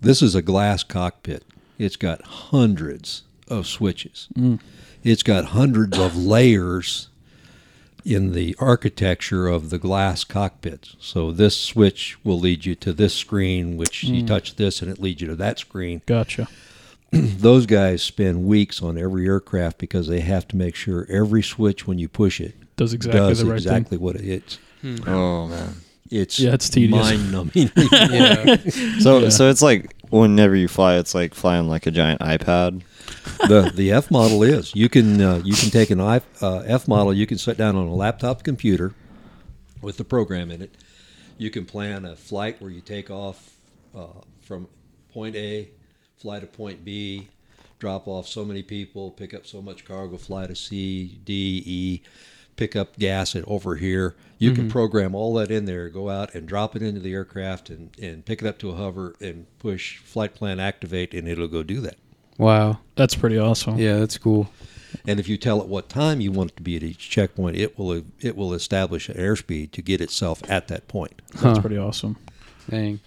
This is a glass cockpit. It's got hundreds of switches. It's got hundreds of layers in the architecture of the glass cockpit. So this switch will lead you to this screen, which you mm. touch this and it leads you to that screen. Gotcha. *clears throat* Those guys spend weeks on every aircraft because they have to make sure every switch when you push it Does exactly does the right exactly what it is. Hmm. Oh man. It's Yeah, it's tedious. mind numbing. *laughs* *laughs* yeah. So Yeah. so it's like whenever you fly, it's like flying like a giant iPad. The the F model is you can uh, you can take an I, uh, F model you can sit down on a laptop computer with the program in it. You can plan a flight where you take off uh, from point A, fly to point B, drop off so many people, pick up so much cargo, fly to C, D, E, pick up gas at over here. You can program all that in there, go out and drop it into the aircraft and, and pick it up to a hover and push flight plan activate and it'll go do that. Wow. That's pretty awesome. Yeah, that's cool. And if you tell it what time you want it to be at each checkpoint, it will it will establish an airspeed to get itself at that point. That's pretty awesome. Dang.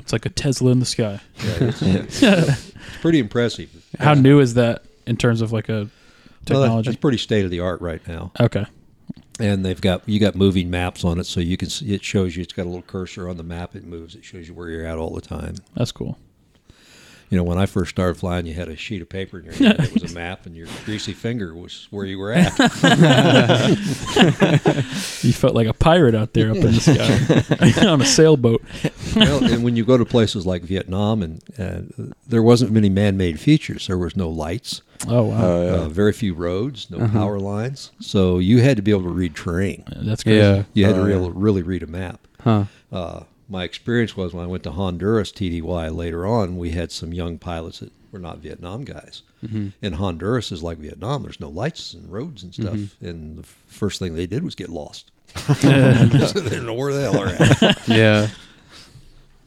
It's like a Tesla in the sky. Yeah, it's, *laughs* it's pretty impressive. How new is that in terms of like a Well, that- technology? that's pretty state of the art right now. okay. And they've got you got moving maps on it, so you can see, it shows you. It's got a little cursor on the map. It moves. It shows you where you're at all the time. That's cool. You know, when I first started flying, you had a sheet of paper in your hand. it was a map, and your greasy finger was where you were at. *laughs* You felt like a pirate out there up in the sky *laughs* on a sailboat. well, and when you go to places like Vietnam, and, and there wasn't many man-made features. There was no lights. Oh wow, Oh yeah. uh, very few roads, no uh-huh. power lines. So you had to be able to read terrain. that's crazy. Yeah. You had Oh, to be oh, able to really read a map. Huh. Uh, My experience was when I went to Honduras TDY later on, we had some young pilots that were not Vietnam guys. Mm-hmm. And Honduras is like Vietnam. There's no lights and roads and stuff. Mm-hmm. And the first thing they did was get lost. *laughs* *laughs* so they don't know where the hell they're at. *laughs* Yeah.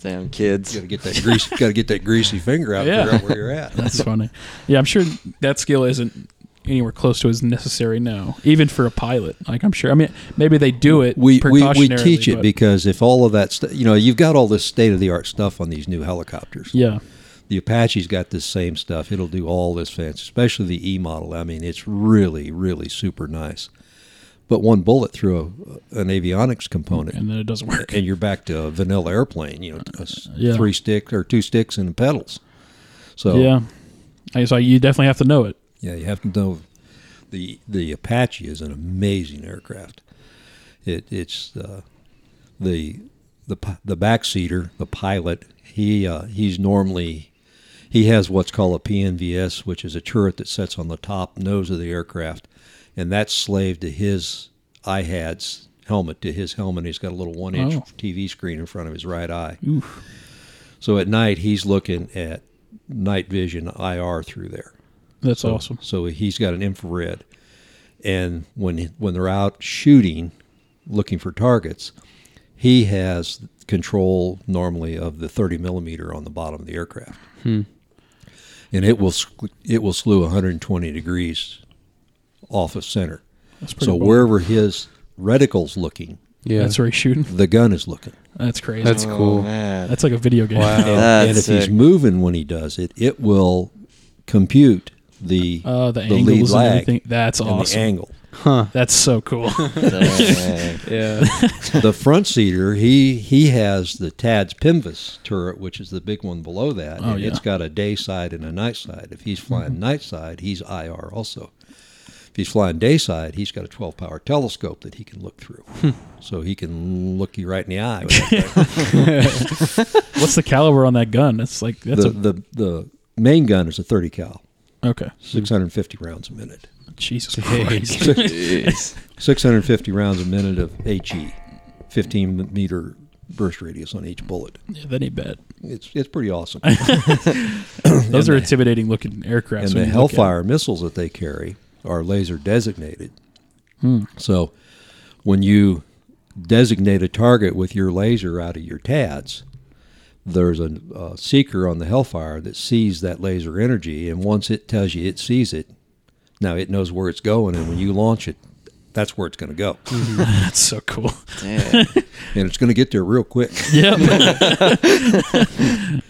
Damn kids. got to get that greasy, got to get that greasy finger out, Yeah. figure out where you're at. That's funny. Yeah, I'm sure that skill isn't anywhere close to as necessary now, even for a pilot. Like I'm sure. I mean, maybe they do it. we, we, we teach it because if all of that stuff, you know, you've got all this state of the art stuff on these new helicopters. Yeah, The Apache's got this same stuff. It'll do all this fancy, especially the E model. I mean, it's really, really super nice. But one bullet through a, an avionics component, and then it doesn't work. and you're back to a vanilla airplane. You know, s- uh, Yeah. three sticks or two sticks and the pedals. So Yeah, I so you definitely have to know it. Yeah, you have to know the the Apache is an amazing aircraft. It it's uh, the the the backseater, the pilot. He uh, he's normally he has what's called a PNVS, which is a turret that sits on the top nose of the aircraft, and that's slave to his IHADSS helmet. To his helmet, he's got a little one inch Oh. TV screen in front of his right eye. Oof. So at night, he's looking at night vision IR through there. That's So- awesome. So he's got an infrared, and when when they're out shooting, looking for targets, he has control normally of the 30 millimeter on the bottom of the aircraft, Hmm. and it will it will slew 120 degrees off of center. That's pretty. So bold. wherever his reticle's looking, Yeah. that's where he's shooting. the gun is looking. That's crazy. That's Oh, cool. man. That's like a video game. Wow. And, and if he's moving when he does it, it will compute the Uh, the, the lead angles and lag everything. That's and awesome. the angle. Huh. That's so cool. *laughs* *laughs* Yeah. the front seater, he he has the TADS PNVS turret, which is the big one below that. Oh, and yeah. It's got a day side and a night side. If he's flying night side, he's IR also. If he's flying day side, he's got a 12 power telescope that he can look through. so he can look you right in the eye. with that thing. What's the caliber on that gun? That's like that's the, a the, the main gun is a 30 cal, okay. 650 rounds a minute. Jesus *laughs* Christ. Jeez. 650 rounds a minute of HE, 15 meter burst radius on each bullet. Yeah, that ain't bad. It's it's pretty awesome. *laughs* *coughs* Those are intimidating looking aircraft. and the Hellfire missiles that they carry are laser designated. Hmm. So when you designate a target with your laser out of your TADS, there's a, a seeker on the Hellfire that sees that laser energy, and once it tells you it sees it, now it knows where it's going, and when you launch it, that's where it's going to go, *laughs* That's so cool. Damn. and it's going to get there real quick. *laughs* Yeah. *laughs*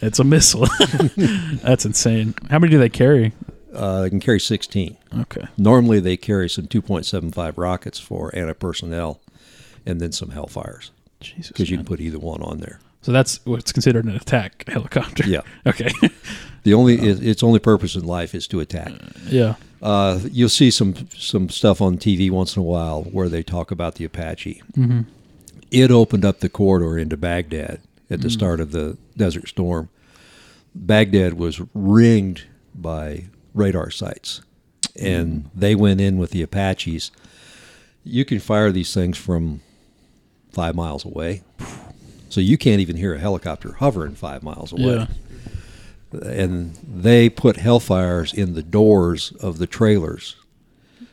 it's a missile. That's insane. How many do they carry? Uh, they can carry 16. Okay. Normally, they carry some 2.75 rockets for anti-personnel, and then some Hellfires Jesus. because you can put either one on there. So that's what's considered an attack helicopter. Yeah. *laughs* Okay. The only it, its only purpose in life is to attack. yeah. Uh, you'll see some some stuff on TV once in a while where they talk about the Apache. Mm-hmm. It opened up the corridor into Baghdad at the start of the Desert Storm. Baghdad was ringed by radar sites, and they went in with the Apaches. You can fire these things from five miles away, *laughs* so you can't even hear a helicopter hovering five miles away Yeah. and they put hellfires in the doors of the trailers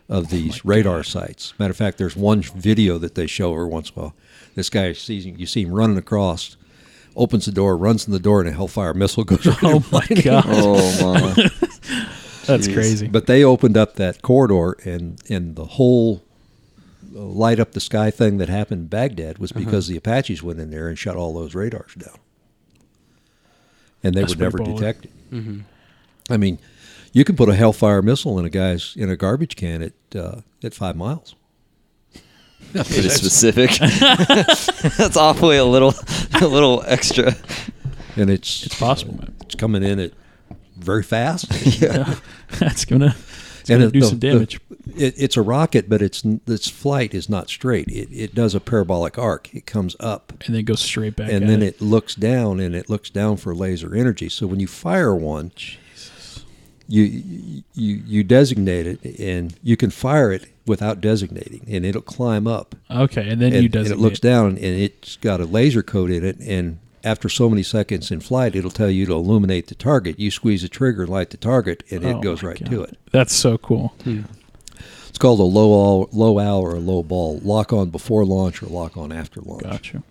of oh these radar sites. Matter of fact, there's one video that they show every once in a while. This guy sees you see him running across, opens the door, runs in the door, and a hellfire missile *laughs* goes. Oh my god. Oh my. *laughs* That's Jeez. crazy. But they opened up that corridor, and and the whole light up the sky thing that happened in Baghdad was uh-huh. because the Apaches went in there and shut all those radars down, and they That's were never pretty baller. detected. Mm-hmm. I mean, you can put a Hellfire missile in a guy's in a garbage can at uh, at five miles. *laughs* Pretty specific. *laughs* That's awfully a little, *laughs* a little extra. and it's It's possible, uh, man. It's coming in at very fast. Yeah. That's gonna, it's And it- do the- some damage. the- it, it's a rocket, but its its flight is not straight. It, it does a parabolic arc. It comes up and then goes straight back. and then it. it looks down, and it looks down for laser energy. So when you fire one, you you you designate it, and you can fire it without designating, and it'll climb up. Okay, and then and, you and designate. it looks down, and it's got a laser code in it, and after so many seconds in flight, it'll tell you to illuminate the target. You squeeze the trigger, light the target, and it Oh goes right God. to it. That's so cool. Hmm. It's called a low all, low owl or a low ball. Lock on before launch or lock on after launch. Gotcha.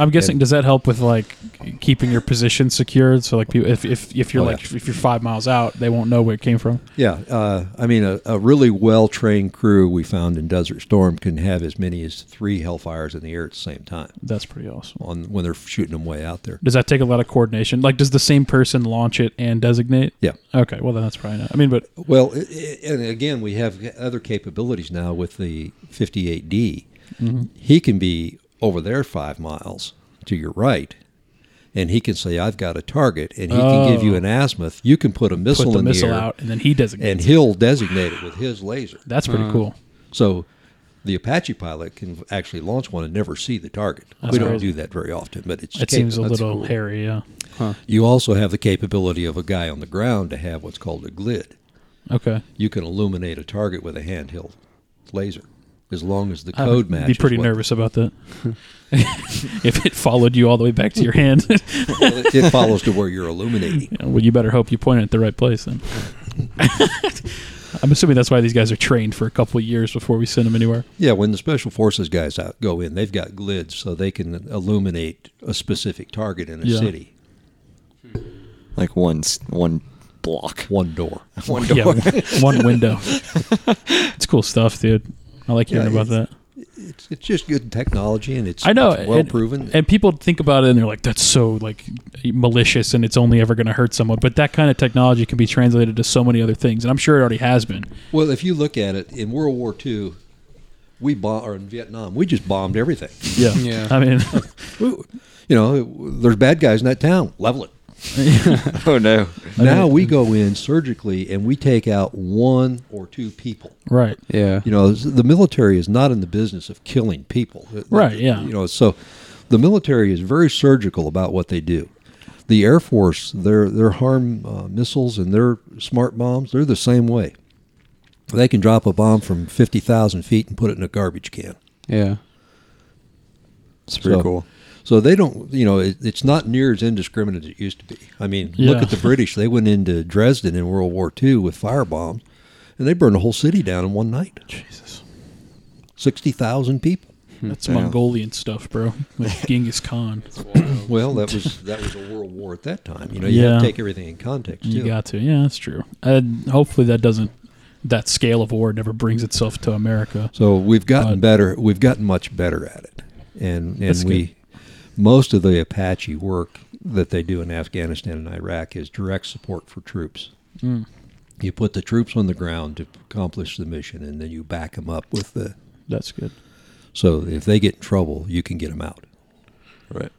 I'm guessing And- does that help with like keeping your position secured? So like people, if if if you're Oh, like yeah. if you're five miles out, they won't know where it came from. Yeah, uh, I mean, a, a really well trained crew we found in Desert Storm can have as many as three Hellfires in the air at the same time That's pretty awesome. on when they're shooting them way out there. Does that take a lot of coordination? Like, does the same person launch it and designate? Yeah. Okay. Well, then that's probably not. I mean, but Well, i- i- and again, we have other capabilities now with the 58D. Mm-hmm. He can be over there five miles to your right, and he can say, "I've got a target," and he can give you Oh. an azimuth. You can put a missile put the in missile the air, out and then he designates. and it. he'll designate it with his laser. That's pretty Uh, cool. So the Apache pilot can actually launch one and never see the target. That's we don't crazy. do that very often, but it's It seems a capable. little cool. hairy. Yeah. Huh. You also have the capability of a guy on the ground to have what's called a glid. Okay. You can illuminate a target with a handheld laser, as long as the code I code would matches. Be pretty what- nervous about that. *laughs* if it followed you all the way back to your hand, Well, it, it follows to where you're illuminating. *laughs* well, you better hope you point it at the right place then. *laughs* I'm assuming that's why these guys are trained for a couple of years before we send them anywhere. Yeah, when the special forces guys out go in, they've got glids so they can illuminate a specific target in a Yeah. city. Like one, s- one block. One door. One Yeah, door. one window. it's cool stuff, dude. I like hearing Yeah, about that. It's it's just good technology and it's I know, it's well and- proven. And people think about it and they're like, "That's so like malicious, and it's only ever going to hurt someone." But that kind of technology can be translated to so many other things, and I'm sure it already has been. Well, if you look at it in World War II, we bomb or in Vietnam, we just bombed everything. Yeah, Yeah. I mean, *laughs* You know, there's bad guys in that town. Level it. *laughs* oh no. Now we go in surgically and we take out one or two people. right? Yeah. You know, the military is not in the business of killing people. Right, yeah. You know, so the military is very surgical about what they do. The Air Force, their their HARM uh, missiles and their smart bombs, they're the same way. They can drop a bomb from fifty thousand feet and put it in a garbage can. Yeah. It's pretty So- cool. So they don't, you know, it, it's not near as indiscriminate as it used to be. I mean, look at the British. They went into Dresden in World War II with fire bombs, and they burned the whole city down in one night. Jesus, 60,000 people. that's Yeah. Mongolian stuff, bro. Like *laughs* Genghis Khan. Well, that was that was a world war at that time. You know, you have Yeah. to take everything in context, too. You got to, yeah, that's true. And hopefully that doesn't that scale of war never brings itself to America. So we've gotten But- better. We've gotten much better at it, and and we most of the Apache work that they do in Afghanistan and Iraq is direct support for troops. Mm. You put the troops on the ground to accomplish the mission, and then you back them up with the. That's good. So if they get in trouble, you can get them out. Right.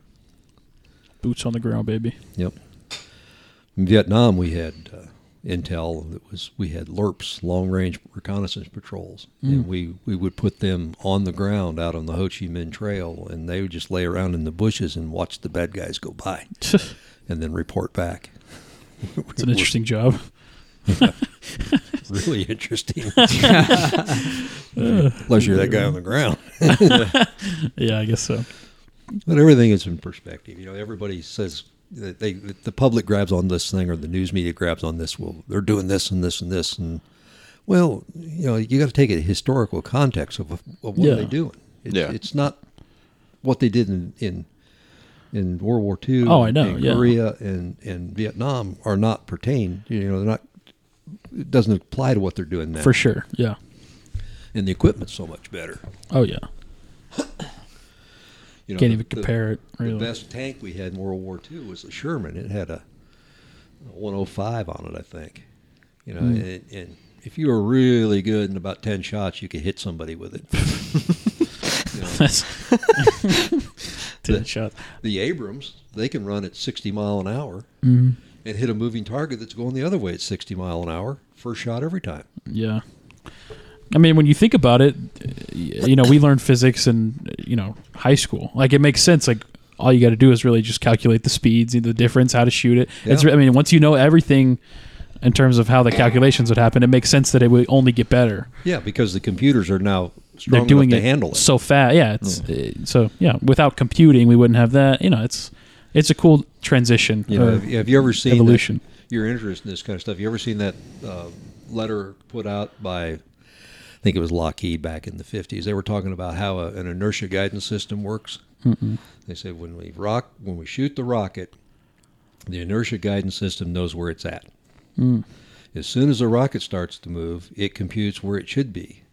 Boots on the ground, baby. Yep. In Vietnam, we had uh, intel that was we had LRPs, long range reconnaissance patrols, and hmm. we we would put them on the ground out on the Ho Chi Minh Trail, and they would just lay around in the bushes and watch the bad guys go by, *laughs* and then report back. It's an interesting job. *laughs* really interesting. *laughs* Unless you're that guy on the ground. Yeah, I guess so. But everything is in perspective. You know, everybody says they the public grabs on this thing or the news media grabs on this. Well, they're doing this and this and this and well, you know, you got to take a historical context of, of what Yeah. are doing. It's, Yeah. it's not what they did in in, in World War II. Oh, I know, and yeah. Korea and and Vietnam are not pertain. You know, they're not. It doesn't apply to what they're doing now. For sure. Yeah. and the equipment's so much better. Oh yeah. You know, Can't the- even the- compare it. Really. The best tank we had in World War II was the Sherman. It had a, a 105 on it, I think. You know, Mm. and, and if you were really good in about 10 shots, you could hit somebody with it. *laughs* you know, That's *laughs* ten shots. the Abrams, they can run at 60 mile an hour Mhm. and hit a moving target that's going the other way at 60 mile an hour. First shot every time. Yeah. I mean, when you think about it, you know, we learned physics in you know high school. Like it makes sense. Like all you got to do is really just calculate the speeds, the difference, how to shoot it. It's. I mean, once you know everything in terms of how the calculations would happen, it makes sense that it would only get better. Yeah, because the computers are now strong They're doing it handle it. so fast. Yeah. It's uh, so yeah. Without computing, we wouldn't have that. You know, it's it's a cool transition. You know, have, you ever seen that- your interest in this kind of stuff? You ever seen that uh, letter put out by, I think it was Lockheed back in the fifties? They were talking about how a, an inertia guidance system works. Mm-mm. They said when we rock, when we shoot the rocket, the inertia guidance system knows where it's at. Mm. As soon as the rocket starts to move, it computes where it should be.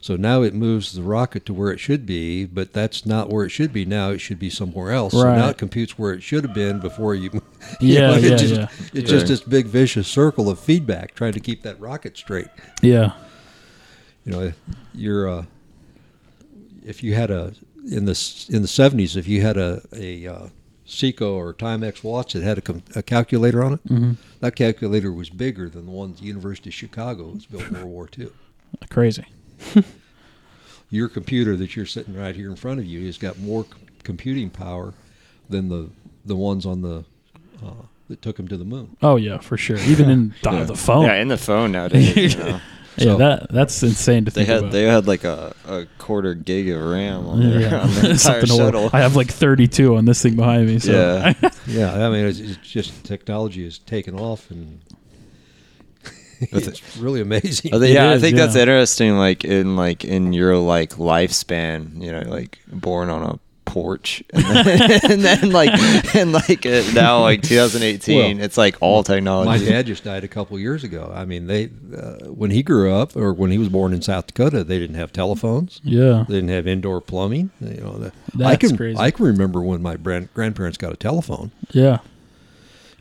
So now it moves the rocket to where it should be, but that's not where it should be. Now it should be somewhere else. So now it computes where it should have been before you. you *laughs* Yeah, it yeah, just, yeah. It's just this big vicious circle of feedback trying to keep that rocket straight. Yeah. You know, you're uh, if you had a in the in the seventies, if you had a a uh, Seiko or Timex watch that had a, com- a calculator on it, hmm that calculator was bigger than the one at the University of Chicago was built in World War II. *laughs* Crazy. *laughs* Your computer that you're sitting right here in front of you has got more c- computing power than the the ones on the uh, that took them to the moon. Oh yeah, for sure. Even in *laughs* the, Yeah. the phone. Yeah, in the phone nowadays. you know. Yeah, that that's insane to think. They think had about. they had like a, a quarter gig of RAM on their, Yeah. on their entire *laughs* Something to work- shuttle. I have like 32 on this thing behind me. So Yeah. *laughs* Yeah, I mean, it's, it's just technology has taken off, and *laughs* it's really amazing. I think, It yeah, I is, think that's interesting. Like in like in your like lifespan, you know, like born on a porch, *laughs* and then, and then like and like uh, now like 2018, Well, it's like all technology. My dad just died a couple years ago. I mean, they uh, when he grew up, or when he was born in South Dakota, they didn't have telephones. yeah, They didn't have indoor plumbing. You know, the, That's I can crazy. I can remember when my grand, grandparents got a telephone. yeah.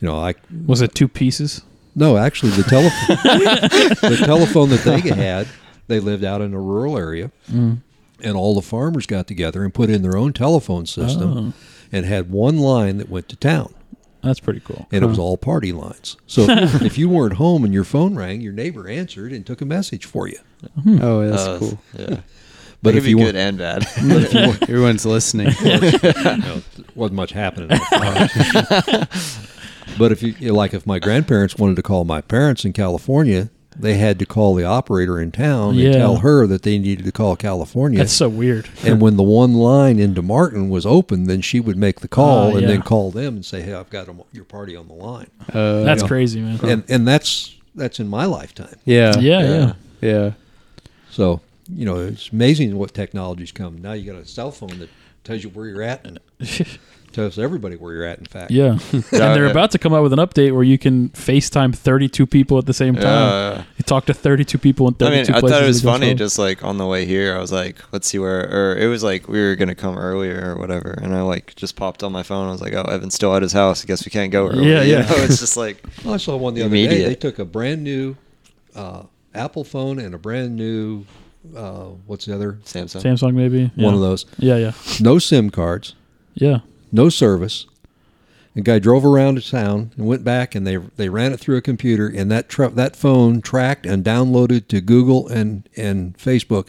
You know, I Was it two pieces? no, actually the telephone *laughs* the telephone that they had, they lived out in a rural area, Mm. And all the farmers got together and put in their own telephone system, Oh. and had one line that went to town. That's pretty cool. and it was all party lines. So if, *laughs* if you weren't home and your phone rang, your neighbor answered and took a message for you. Oh, that's Uh, cool. Yeah, *laughs* But if could you be weren't, good and bad. *laughs* But if you, everyone's listening. you know, wasn't much happening. in the farm. but if you, you know, like, if my grandparents wanted to call my parents in California, they had to call the operator in town Yeah. and tell her that they needed to call California. That's so weird. and when the one line into Martin was open, then she would make the call Ah, and yeah. then call them and say, "Hey, I've got 'em- your party on the line." Uh, That's know. crazy, man. And and that's that's in my lifetime. yeah, yeah, yeah. yeah. So, you know, it's amazing what technology's come. Now you got a cell phone that tells you where you're at in *laughs* tells everybody where you're at. In fact, Yeah, *laughs* and they're about to come out with an update where you can FaceTime 32 people at the same time. Yeah. You talk to 32 people in I mean, I thought it was funny. show. Just like on the way here, I was like, "Let's see where." Or it was like we were gonna come earlier or whatever, and I like just popped on my phone. I was like, "Oh, Evan's still at his house. I guess we can't go early." Yeah, You yeah. know, it's just like, *laughs* Well, I saw one the other day. They took a brand new uh, Apple phone and a brand new uh, what's the other Samsung. Samsung maybe one Yeah. of those. Yeah, yeah, No SIM cards, yeah. No service. The guy drove around to town and went back, and they they ran it through a computer, and that tr- that phone tracked and downloaded to Google and and Facebook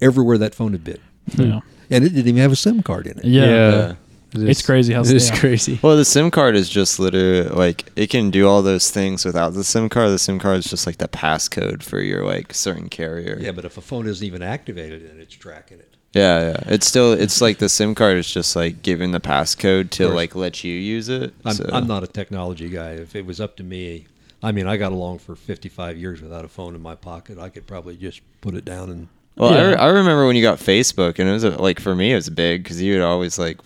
everywhere that phone had been, hmm. Yeah. and it didn't even have a SIM card in it. Yeah. Yeah. It It's crazy how it is yeah. crazy. *laughs* Well, the SIM card is just literally like it can do all those things without the SIM card. The SIM card is just like the passcode for your like certain carrier. Yeah, but if a phone isn't even activated and it's tracking it, Yeah, yeah. It's still it's like the SIM card is just like giving the passcode to like let you use it. I'm, so- I'm not a technology guy. If it was up to me, I mean, I got along for 55 years without a phone in my pocket. I could probably just put it down and Well, I, re- I remember when you got Facebook, and it was uh, like for me, it was big because you would always like,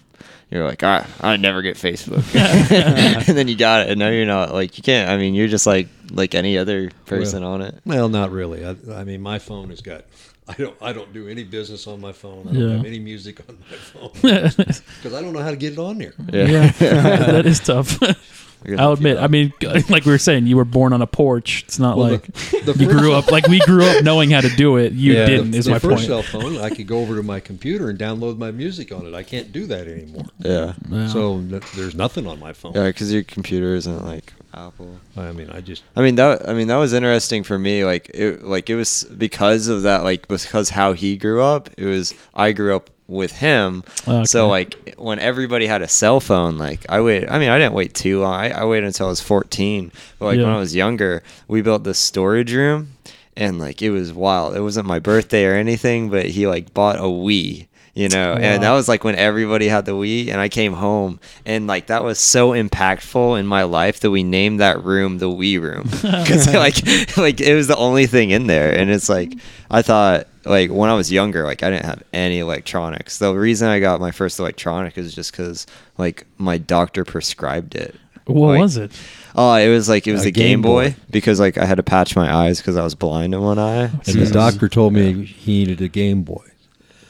you're like, I I never get Facebook, *laughs* and then you got it, and now you're not like you can't. I mean, you're just like like any other person on it. Well, not really. I, I mean, my phone has got. I don't. I don't do any business on my phone. I don't Yeah. have any music on my phone *laughs* because I don't know how to get it on there. Yeah, yeah, *laughs* that is tough. *laughs* I'll admit. I mean, like we were saying, you were born on a porch. It's not Well, like the- the you grew up like we grew up knowing how to do it. You Yeah. didn't. The, Is the my first point. cell phone, I could go over to my computer and download my music on it. I can't do that anymore. yeah, Yeah. So n- there's nothing on my phone. yeah, because your computer isn't like Apple. I mean, I just I mean that. I mean that was interesting for me. Like it. Like it was because of that. Like because how he grew up. It was I grew up with him. Okay. So like when everybody had a cell phone, like I waited. I mean I didn't wait too long. I, I waited until I was fourteen. But like when I was younger, we built this storage room, and like it was wild. It wasn't my birthday or anything, but he like bought a Wii. You know, and that was like when everybody had the Wii, and I came home, and like that was so impactful in my life that we named that room the Wii room *laughs* *laughs* because like like it was the only thing in there, and it's like I thought like when I was younger, like I didn't have any electronics. The reason I got my first electronic is just because like my doctor prescribed it. What Like, was it? Oh, it was like it was A the Game, Game Boy, Boy. because like I had to patch my eyes because I was blind in one eye. and So- the doctor told me he needed a Game Boy.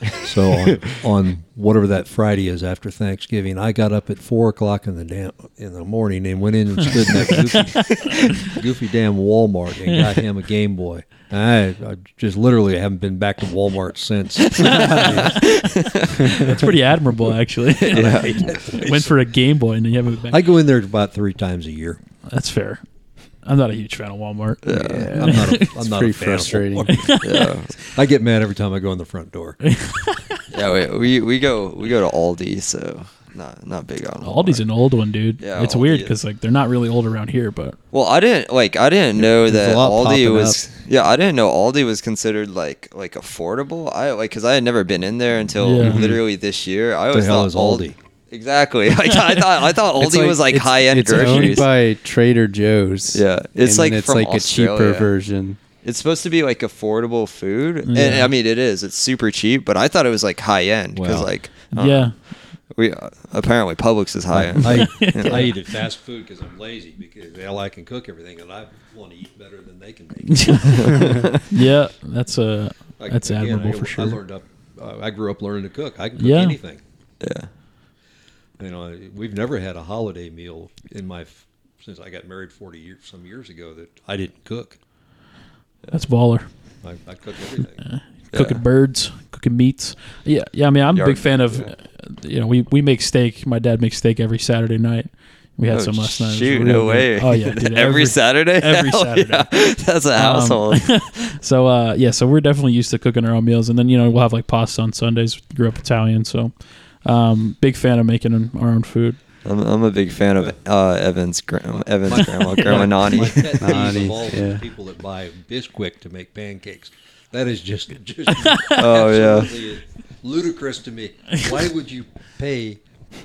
*laughs* So on, on whatever that Friday is after Thanksgiving, I got up at four o'clock in the damn in the morning and went in and stood in that *laughs* goofy, goofy damn Walmart and got him a Game Boy. I, I just literally haven't been back to Walmart since. *laughs* That's pretty admirable, actually. Went for a Game Boy and then you haven't been. I go in there about three times a year. That's fair. I'm not a huge fan of Walmart. Yeah. I'm not. A, I'm not *laughs* pretty a fan frustrating. Walmart. *laughs* yeah, I get mad every time I go in the front door. *laughs* yeah. We, we we go we go to Aldi, so not not big on Aldi's an old one, dude. Yeah, it's Aldi weird because like they're not really old around here, but Well, I didn't like. I didn't know There's that Aldi popping was. Yeah, I didn't know Aldi was considered like like affordable. I like because I had never been in there until Yeah. Mm-hmm. literally this year. I the always hell thought is Ald- Aldi? Exactly. *laughs* Like I thought. I thought *laughs* It's Aldi was like high end it's owned by Trader Joe's. Yeah, it's and like it's from like a cheaper version. It's supposed to be like affordable food, and I mean it is. It's super cheap, but I thought it was like high end because Wow. like I yeah, know. we uh, apparently Publix is high end. I, *laughs* Yeah. I eat at fast food because I'm lazy because hell I can cook everything and I want to eat better than they can make. yeah. That's a Like, that's again, admirable I, for sure. I learned up. Uh, I grew up learning to cook. I can cook Yeah. anything. yeah. You know, we've never had a holiday meal in my since I got married 40 years some years ago that I didn't cook. That's baller. I, I cook everything. Cooking birds, cooking meats. Yeah, yeah. I mean, I'm a big fan of. meat, uh, You know, we we make steak. My dad makes steak every Saturday night. We had Oh, some last night. Shoot, real no good. way. Oh yeah, dude, *laughs* every, Saturday. *laughs* every Hell Saturday. yeah. *laughs* That's a Um, household. so uh, yeah, so we're definitely used to cooking our own meals, and then you know we'll have like pasta on Sundays. Grew up Italian, so um, big fan of making our own food. I'm, I'm a big fan of uh, Evan's grandma, Evan's My- grandma, *laughs* Grandma Nani. My pet Nani, of all yeah. the people that buy Bisquick to make pancakes. That is just, *laughs* just *laughs* Oh, yeah. absolutely ludicrous to me. Why would you pay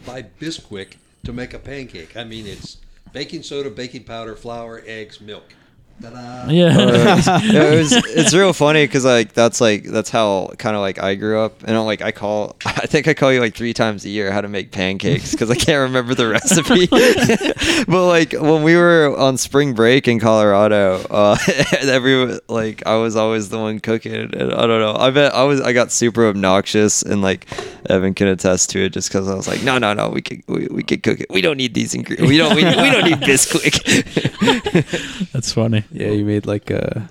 buy Bisquick to make a pancake? I mean, it's baking soda, baking powder, flour, eggs, milk. Yeah. Uh, *laughs* yeah, it was, it's real funny because like that's like that's how kind of like I grew up, and I'm like I call *laughs* I think I call you like three times a year how to make pancakes because I can't remember the recipe. *laughs* but like when we were on spring break in Colorado, uh, every like I was always the one cooking, and I don't know. I bet I was I got super obnoxious, and like Evan can attest to it, just because I was like, no, no, no, we could we, we could cook it. We don't need these ingredients. We don't we, we don't need Bisquick. That's funny. Yeah, you made like a.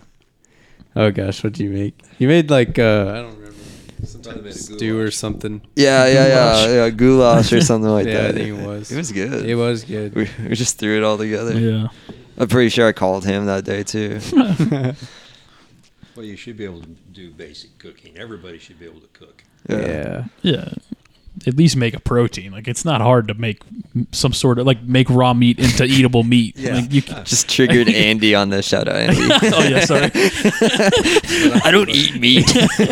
Oh gosh, what did you make? You made like uh, I don't remember some Might made a stew or something. Yeah, yeah, yeah, yeah, goulash or *laughs* something like yeah, that. I think it was. It was good. It was good. We, we just threw it all together. Yeah. I'm pretty sure I called him that day too. *laughs* Well, you should be able to do basic cooking. Everybody should be able to cook. yeah. Yeah. At least make a protein. Like it's not hard to make some sort of like make raw meat into *laughs* eatable meat. Yeah. Like you can, *laughs* Just triggered *laughs* Andy on this. Shout out, Andy. oh yeah, sorry. I don't eat meat.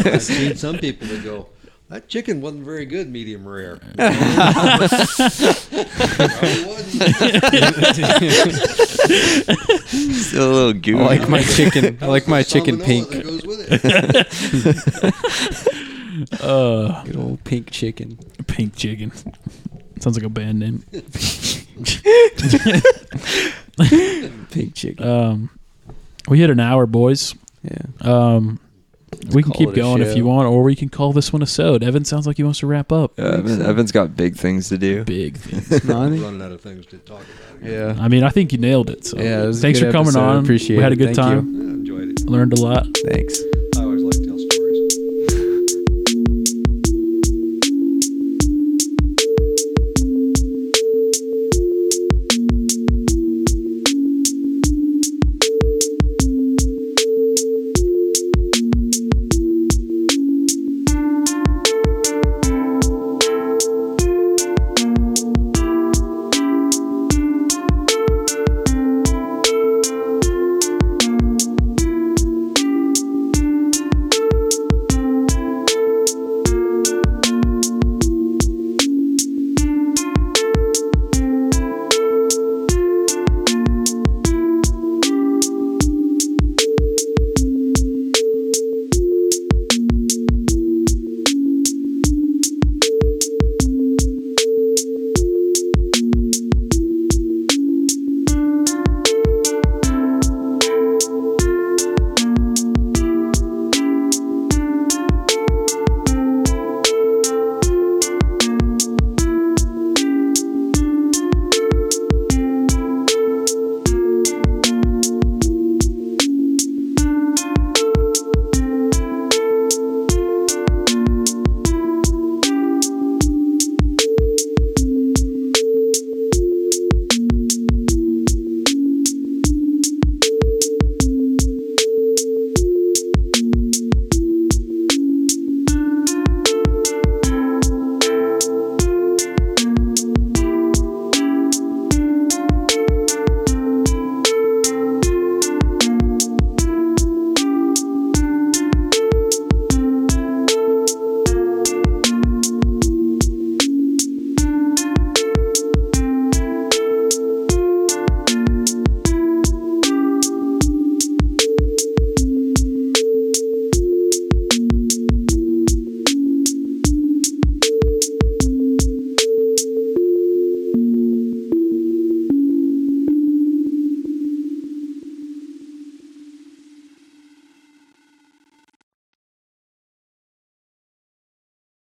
I've seen some people that go, that chicken wasn't very good, medium rare. Still a little I gooey. like my chicken. I like my chicken pink. That goes with it. Uh, Good old pink chicken. pink chicken. Sounds like a band name. Pink chicken. Um, we hit an hour, boys. yeah. Um, we can keep going if you want, or we can call this one a sode. Evan sounds like he wants to wrap up. Yeah, Evan, Evan's got big things to do. Big thing. *laughs* No, I I'm think- running out of things to talk about. yeah. I mean, I think you nailed it. So Yeah, it was a thanks good for coming episode. on. Appreciate we had a it. good Thank you. time. Enjoyed it. Learned a lot. Thanks.